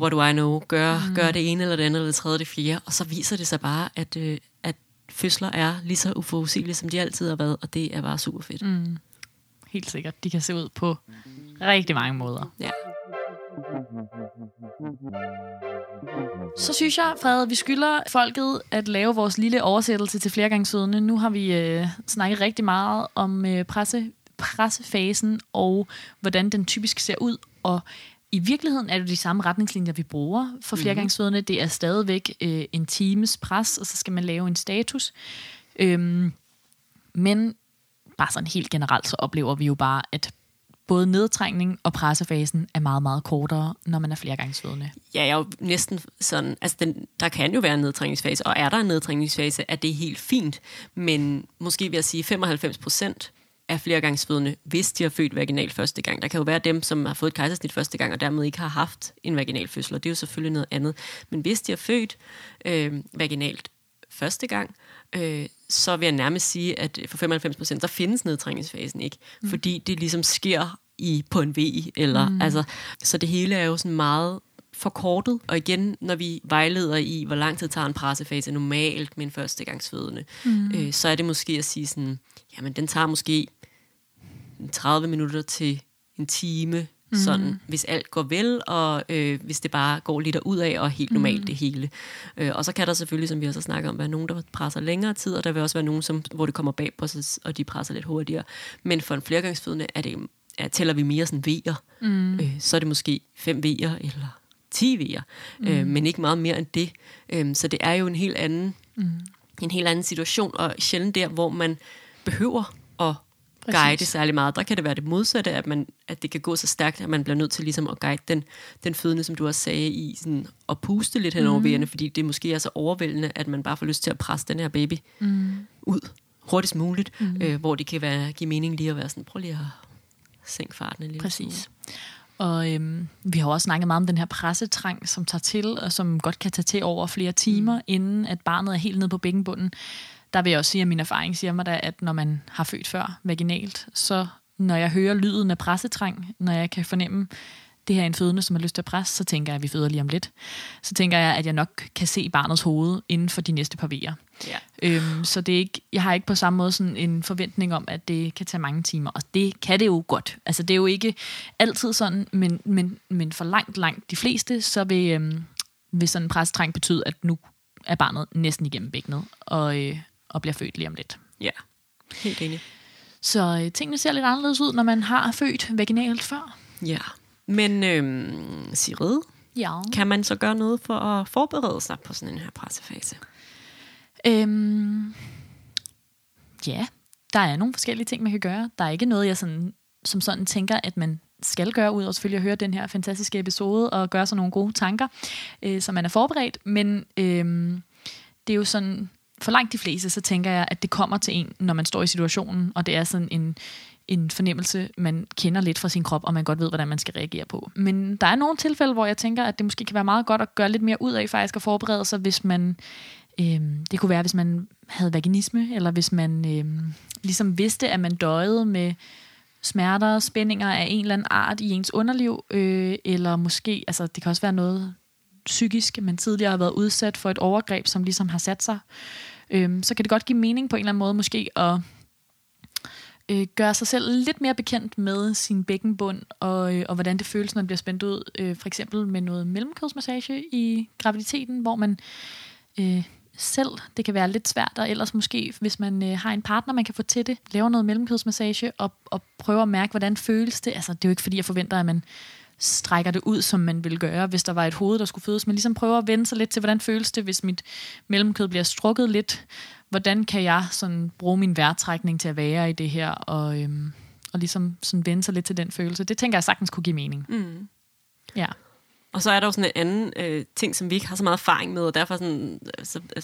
what do I know, gør, mm. gør det ene eller det andet eller det tredje det fjerde, og så viser det sig bare, at, øh, at fødsler er lige så uforudsigelige, som de altid har været, og det er bare super fedt. Mm. Helt sikkert. De kan se ud på rigtig mange måder. Ja. Så synes jeg, Frede, vi skylder folket at lave vores lille oversættelse til flergangsfødende. Nu har vi øh, snakket rigtig meget om øh, presse, pressefasen og hvordan den typisk ser ud. Og i virkeligheden er det de samme retningslinjer, vi bruger for flergangsfødende. Det er stadigvæk øh, en times pres, og så skal man lave en status. Øhm, men bare sådan helt generelt, så oplever vi jo bare, at både nedtrængning og pressefasen er meget, meget kortere, når man er flergangsfødende. Ja, jeg er jo næsten sådan, altså den, der kan jo være en nedtræningsfase, og er der en nedtræningsfase, er det helt fint, men måske vil jeg sige 95 procent af flergangsfødende, hvis de har født vaginal første gang. Der kan jo være dem, som har fået et kejsersnit første gang, og dermed ikke har haft en vaginal fødsel, og det er jo selvfølgelig noget andet. Men hvis de har født øh, vaginalt første gang, øh, så vil jeg nærmest sige, at for 95 procent, så findes nedtræningsfasen ikke, mm. fordi det ligesom sker i på en V, eller mm. altså, så det hele er jo sådan meget forkortet, og igen, når vi vejleder i, hvor lang tid tager en pressefase normalt med en førstegangsfødende, mm. øh, så er det måske at sige sådan, jamen den tager måske 30 minutter til en time, mm. sådan, hvis alt går vel, og øh, hvis det bare går lidt ud af og helt normalt mm. det hele. Øh, og så kan der selvfølgelig, som vi også har snakket om, være nogen, der presser længere tid, og der vil også være nogen, som, hvor det kommer bag på sig, og de presser lidt hurtigere. Men for en flergangsfødende er det, er, tæller vi mere sådan V'er. Mm. Øh, så er det måske 5 V'er, eller 10 V'er, mm. øh, men ikke meget mere end det. Øh, så det er jo en helt anden, mm. en helt anden situation, og sjældent der, hvor man behøver at Præcis. guide særlig meget. Der kan det være det modsatte, at, man, at det kan gå så stærkt, at man bliver nødt til ligesom at guide den, den fødende, som du også sagde, i sådan, at puste lidt hen over mm. fordi det måske er så overvældende, at man bare får lyst til at presse den her baby mm. ud hurtigst muligt, mm. øh, hvor det kan være, give mening lige at være sådan, prøv lige at sænke farten en lille Præcis. Og øhm, vi har også snakket meget om den her pressetrang, som tager til, og som godt kan tage til over flere timer, mm. inden at barnet er helt nede på bækkenbunden. Der vil jeg også sige, at min erfaring siger mig da, at når man har født før vaginalt, så når jeg hører lyden af pressetrang, når jeg kan fornemme det her er en fødende, som har lyst til at presse, så tænker jeg, at vi føder lige om lidt. Så tænker jeg, at jeg nok kan se barnets hoved inden for de næste par vejer. Ja. Øhm, så det er ikke, jeg har ikke på samme måde sådan en forventning om, at det kan tage mange timer. Og det kan det jo godt. Altså det er jo ikke altid sådan, men, men, men for langt, langt de fleste, så vil, øhm, vil sådan en pressetræng betyde, at nu er barnet næsten igennem bækkenet og, øh, og bliver født lige om lidt. Ja, helt enig. Så øh, tingene ser lidt anderledes ud, når man har født vaginalt før. Ja. Men øhm, Sigrid, Ja. kan man så gøre noget for at forberede sig på sådan en her pressefase? Øhm, ja, der er nogle forskellige ting, man kan gøre. Der er ikke noget, jeg sådan, som sådan tænker, at man skal gøre, ud over selvfølgelig at høre den her fantastiske episode og gøre sig nogle gode tanker, øh, så man er forberedt. Men øhm, det er jo sådan, for langt de fleste, så tænker jeg, at det kommer til en, når man står i situationen, og det er sådan en, en fornemmelse, man kender lidt fra sin krop, og man godt ved, hvordan man skal reagere på. Men der er nogle tilfælde, hvor jeg tænker, at det måske kan være meget godt at gøre lidt mere ud af faktisk at forberede sig, hvis man Øh, det kunne være, hvis man havde vaginisme, eller hvis man øh, ligesom vidste, at man døjede med smerter og spændinger af en eller anden art i ens underliv, øh, eller måske, altså det kan også være noget psykisk, man tidligere har været udsat for et overgreb, som ligesom har sat sig. øh, så kan det godt give mening på en eller anden måde måske at øh, gøre sig selv lidt mere bekendt med sin bækkenbund, og, øh, og hvordan det føles, når det bliver spændt ud. Øh, for eksempel med noget mellemkødsmassage i graviditeten, hvor man øh, selv, det kan være lidt svært, og ellers måske, hvis man øh, har en partner, man kan få til det, laver noget mellemkødsmassage, og, og prøver at mærke, hvordan føles det. Altså, det er jo ikke fordi, jeg forventer, at man strækker det ud, som man ville gøre, hvis der var et hoved, der skulle fødes, men ligesom prøver at vende sig lidt til, hvordan føles det, hvis mit mellemkød bliver strukket lidt. Hvordan kan jeg sådan bruge min vejrtrækning til at være i det her, og, øhm, og ligesom sådan vende sig lidt til den følelse. Det tænker jeg sagtens kunne give mening. Mm. Ja. Og så er der jo sådan en anden øh, ting, som vi ikke har så meget erfaring med, og derfor sådan, så øh,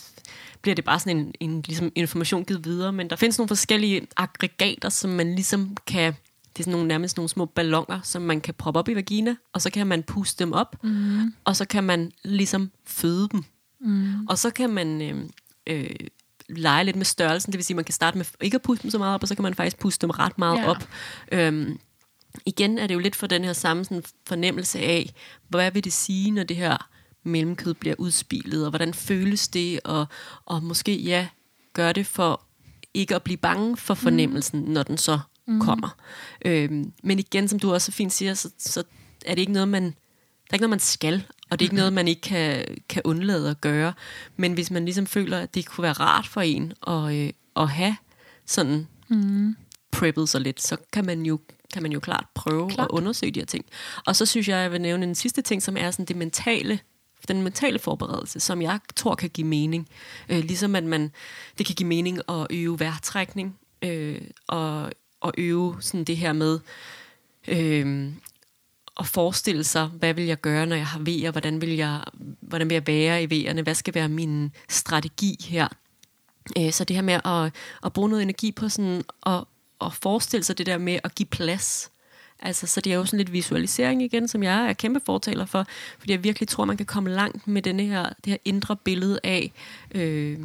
bliver det bare sådan en, en ligesom information givet videre. Men der findes nogle forskellige aggregater, som man ligesom kan... Det er sådan nogle, nærmest nogle små ballonger, som man kan proppe op i vagina, og så kan man puste dem op, mm. og så kan man ligesom føde dem. Mm. Og så kan man øh, øh, lege lidt med størrelsen, det vil sige, man kan starte med ikke at puste dem så meget op, og så kan man faktisk puste dem ret meget Ja. op. Øhm, igen er det jo lidt for den her samme sådan, fornemmelse af, hvad vil det sige, når det her mellemkød bliver udspilet, og hvordan føles det, og, og måske ja, gør det for ikke at blive bange for fornemmelsen, mm. når den så mm. kommer. Øhm, men igen, som du også så fint siger, så, så er det ikke noget, man, der er ikke noget, man skal, og det er ikke noget, man ikke kan, kan undlade at gøre. Men hvis man ligesom føler, at det kunne være rart for en at, øh, at have sådan mm. preppet sig lidt, så kan man jo kan man jo klart prøve Klart. at undersøge de her ting. Og så synes jeg, jeg vil nævne en sidste ting, som er sådan det mentale den mentale forberedelse, som jeg tror kan give mening. Øh, ligesom at man, det kan give mening at øve vejrtrækning, øh, og, og øve sådan det her med øh, at forestille sig, hvad vil jeg gøre, når jeg har vejer, hvordan vil jeg, hvordan vil jeg være i vejerne, hvad skal være min strategi her. Øh, så det her med at, at bruge noget energi på sådan at, at forestille sig det der med at give plads. Altså, så det er jo sådan lidt visualisering igen, som jeg er kæmpe fortaler for, fordi jeg virkelig tror, man kan komme langt med denne her, det her indre billede af, øh,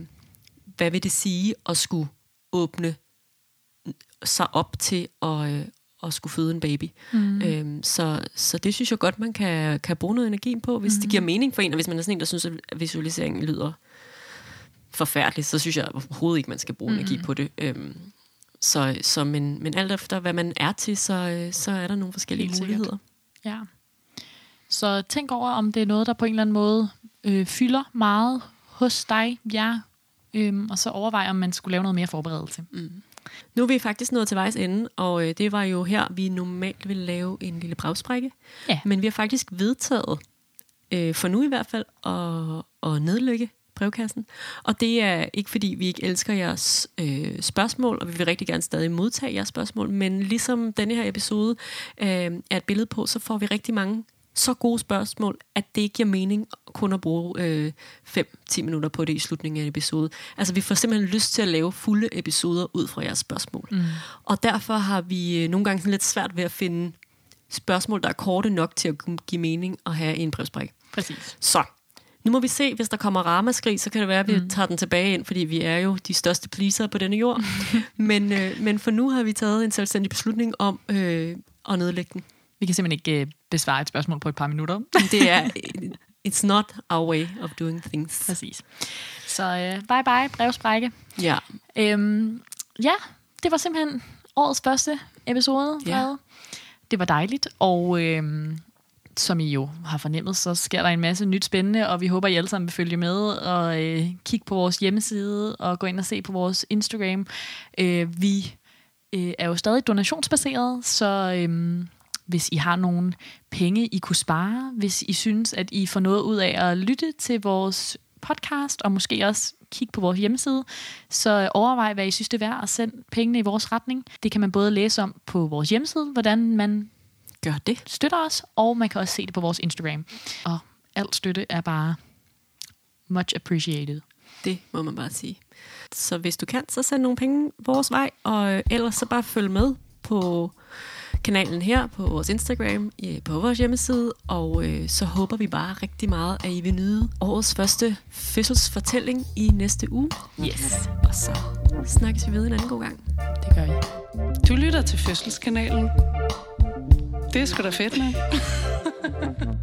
hvad vil det sige at skulle åbne sig op til at, øh, at skulle føde en baby. Mm. Øhm, så, så det synes jeg godt, man kan, kan bruge noget energi på, hvis mm. det giver mening for en, og hvis man er sådan en, der synes, at visualiseringen lyder forfærdeligt, så synes jeg overhovedet ikke, man skal bruge mm. energi på det. Øhm, så, så men, men alt efter, hvad man er til, så, øh, så er der nogle forskellige Helt muligheder. Ja. Så tænk over, om det er noget, der på en eller anden måde øh, fylder meget hos dig, ja, øhm, og så overvej, om man skulle lave noget mere forberedelse. Mm. Nu er vi faktisk nået til vejs ende, og øh, det var jo her, vi normalt ville lave en lille brevsprække. Ja. Men vi har faktisk vedtaget, øh, for nu i hvert fald, at, at nedlægge brevkassen. Og det er ikke fordi, vi ikke elsker jeres øh, spørgsmål, og vi vil rigtig gerne stadig modtage jeres spørgsmål, men ligesom denne her episode øh, er et billede på, så får vi rigtig mange så gode spørgsmål, at det ikke giver mening kun at bruge øh, 5-10 minutter på det i slutningen af en episode. Altså vi får simpelthen lyst til at lave fulde episoder ud fra jeres spørgsmål. Mm. Og derfor har vi øh, nogle gange sådan lidt svært ved at finde spørgsmål, der er korte nok til at give mening at have i en brevspræk. Præcis. Så, nu må vi se, hvis der kommer ramaskrig, så kan det være, at vi mm. tager den tilbage ind, fordi vi er jo de største pleaser på denne jord. men, øh, men for nu har vi taget en selvstændig beslutning om øh, at nedlægge den. Vi kan simpelthen ikke øh, besvare et spørgsmål på et par minutter. Det er, it's not our way of doing things. Præcis. Så øh, bye bye, brevsprække. Ja, Øhm, ja, det var simpelthen årets første episode. Ja. Det var dejligt, og øhm, som I jo har fornemmet, så sker der en masse nyt spændende, og vi håber, I alle sammen vil følge med og øh, kigge på vores hjemmeside og gå ind og se på vores Instagram. Øh, vi øh, er jo stadig donationsbaseret, så øhm, hvis I har nogle penge, I kunne spare, hvis I synes, at I får noget ud af at lytte til vores podcast, og måske også kigge på vores hjemmeside, så overvej, hvad I synes, det er værd at sende pengene i vores retning. Det kan man både læse om på vores hjemmeside, hvordan man gør det. støtter os, og man kan også se det på vores Instagram. Og alt støtte er bare much appreciated. Det må man bare sige. Så hvis du kan, så send nogle penge vores vej, og ellers så bare følg med på kanalen her, på vores Instagram, på vores hjemmeside, og øh, så håber vi bare rigtig meget, at I vil nyde årets første fødselsfortælling i næste uge. Yes, Og så snakkes vi ved en anden god gang. det gør I. Du lytter til Fødselskanalen. Det er sgu da fedt, med.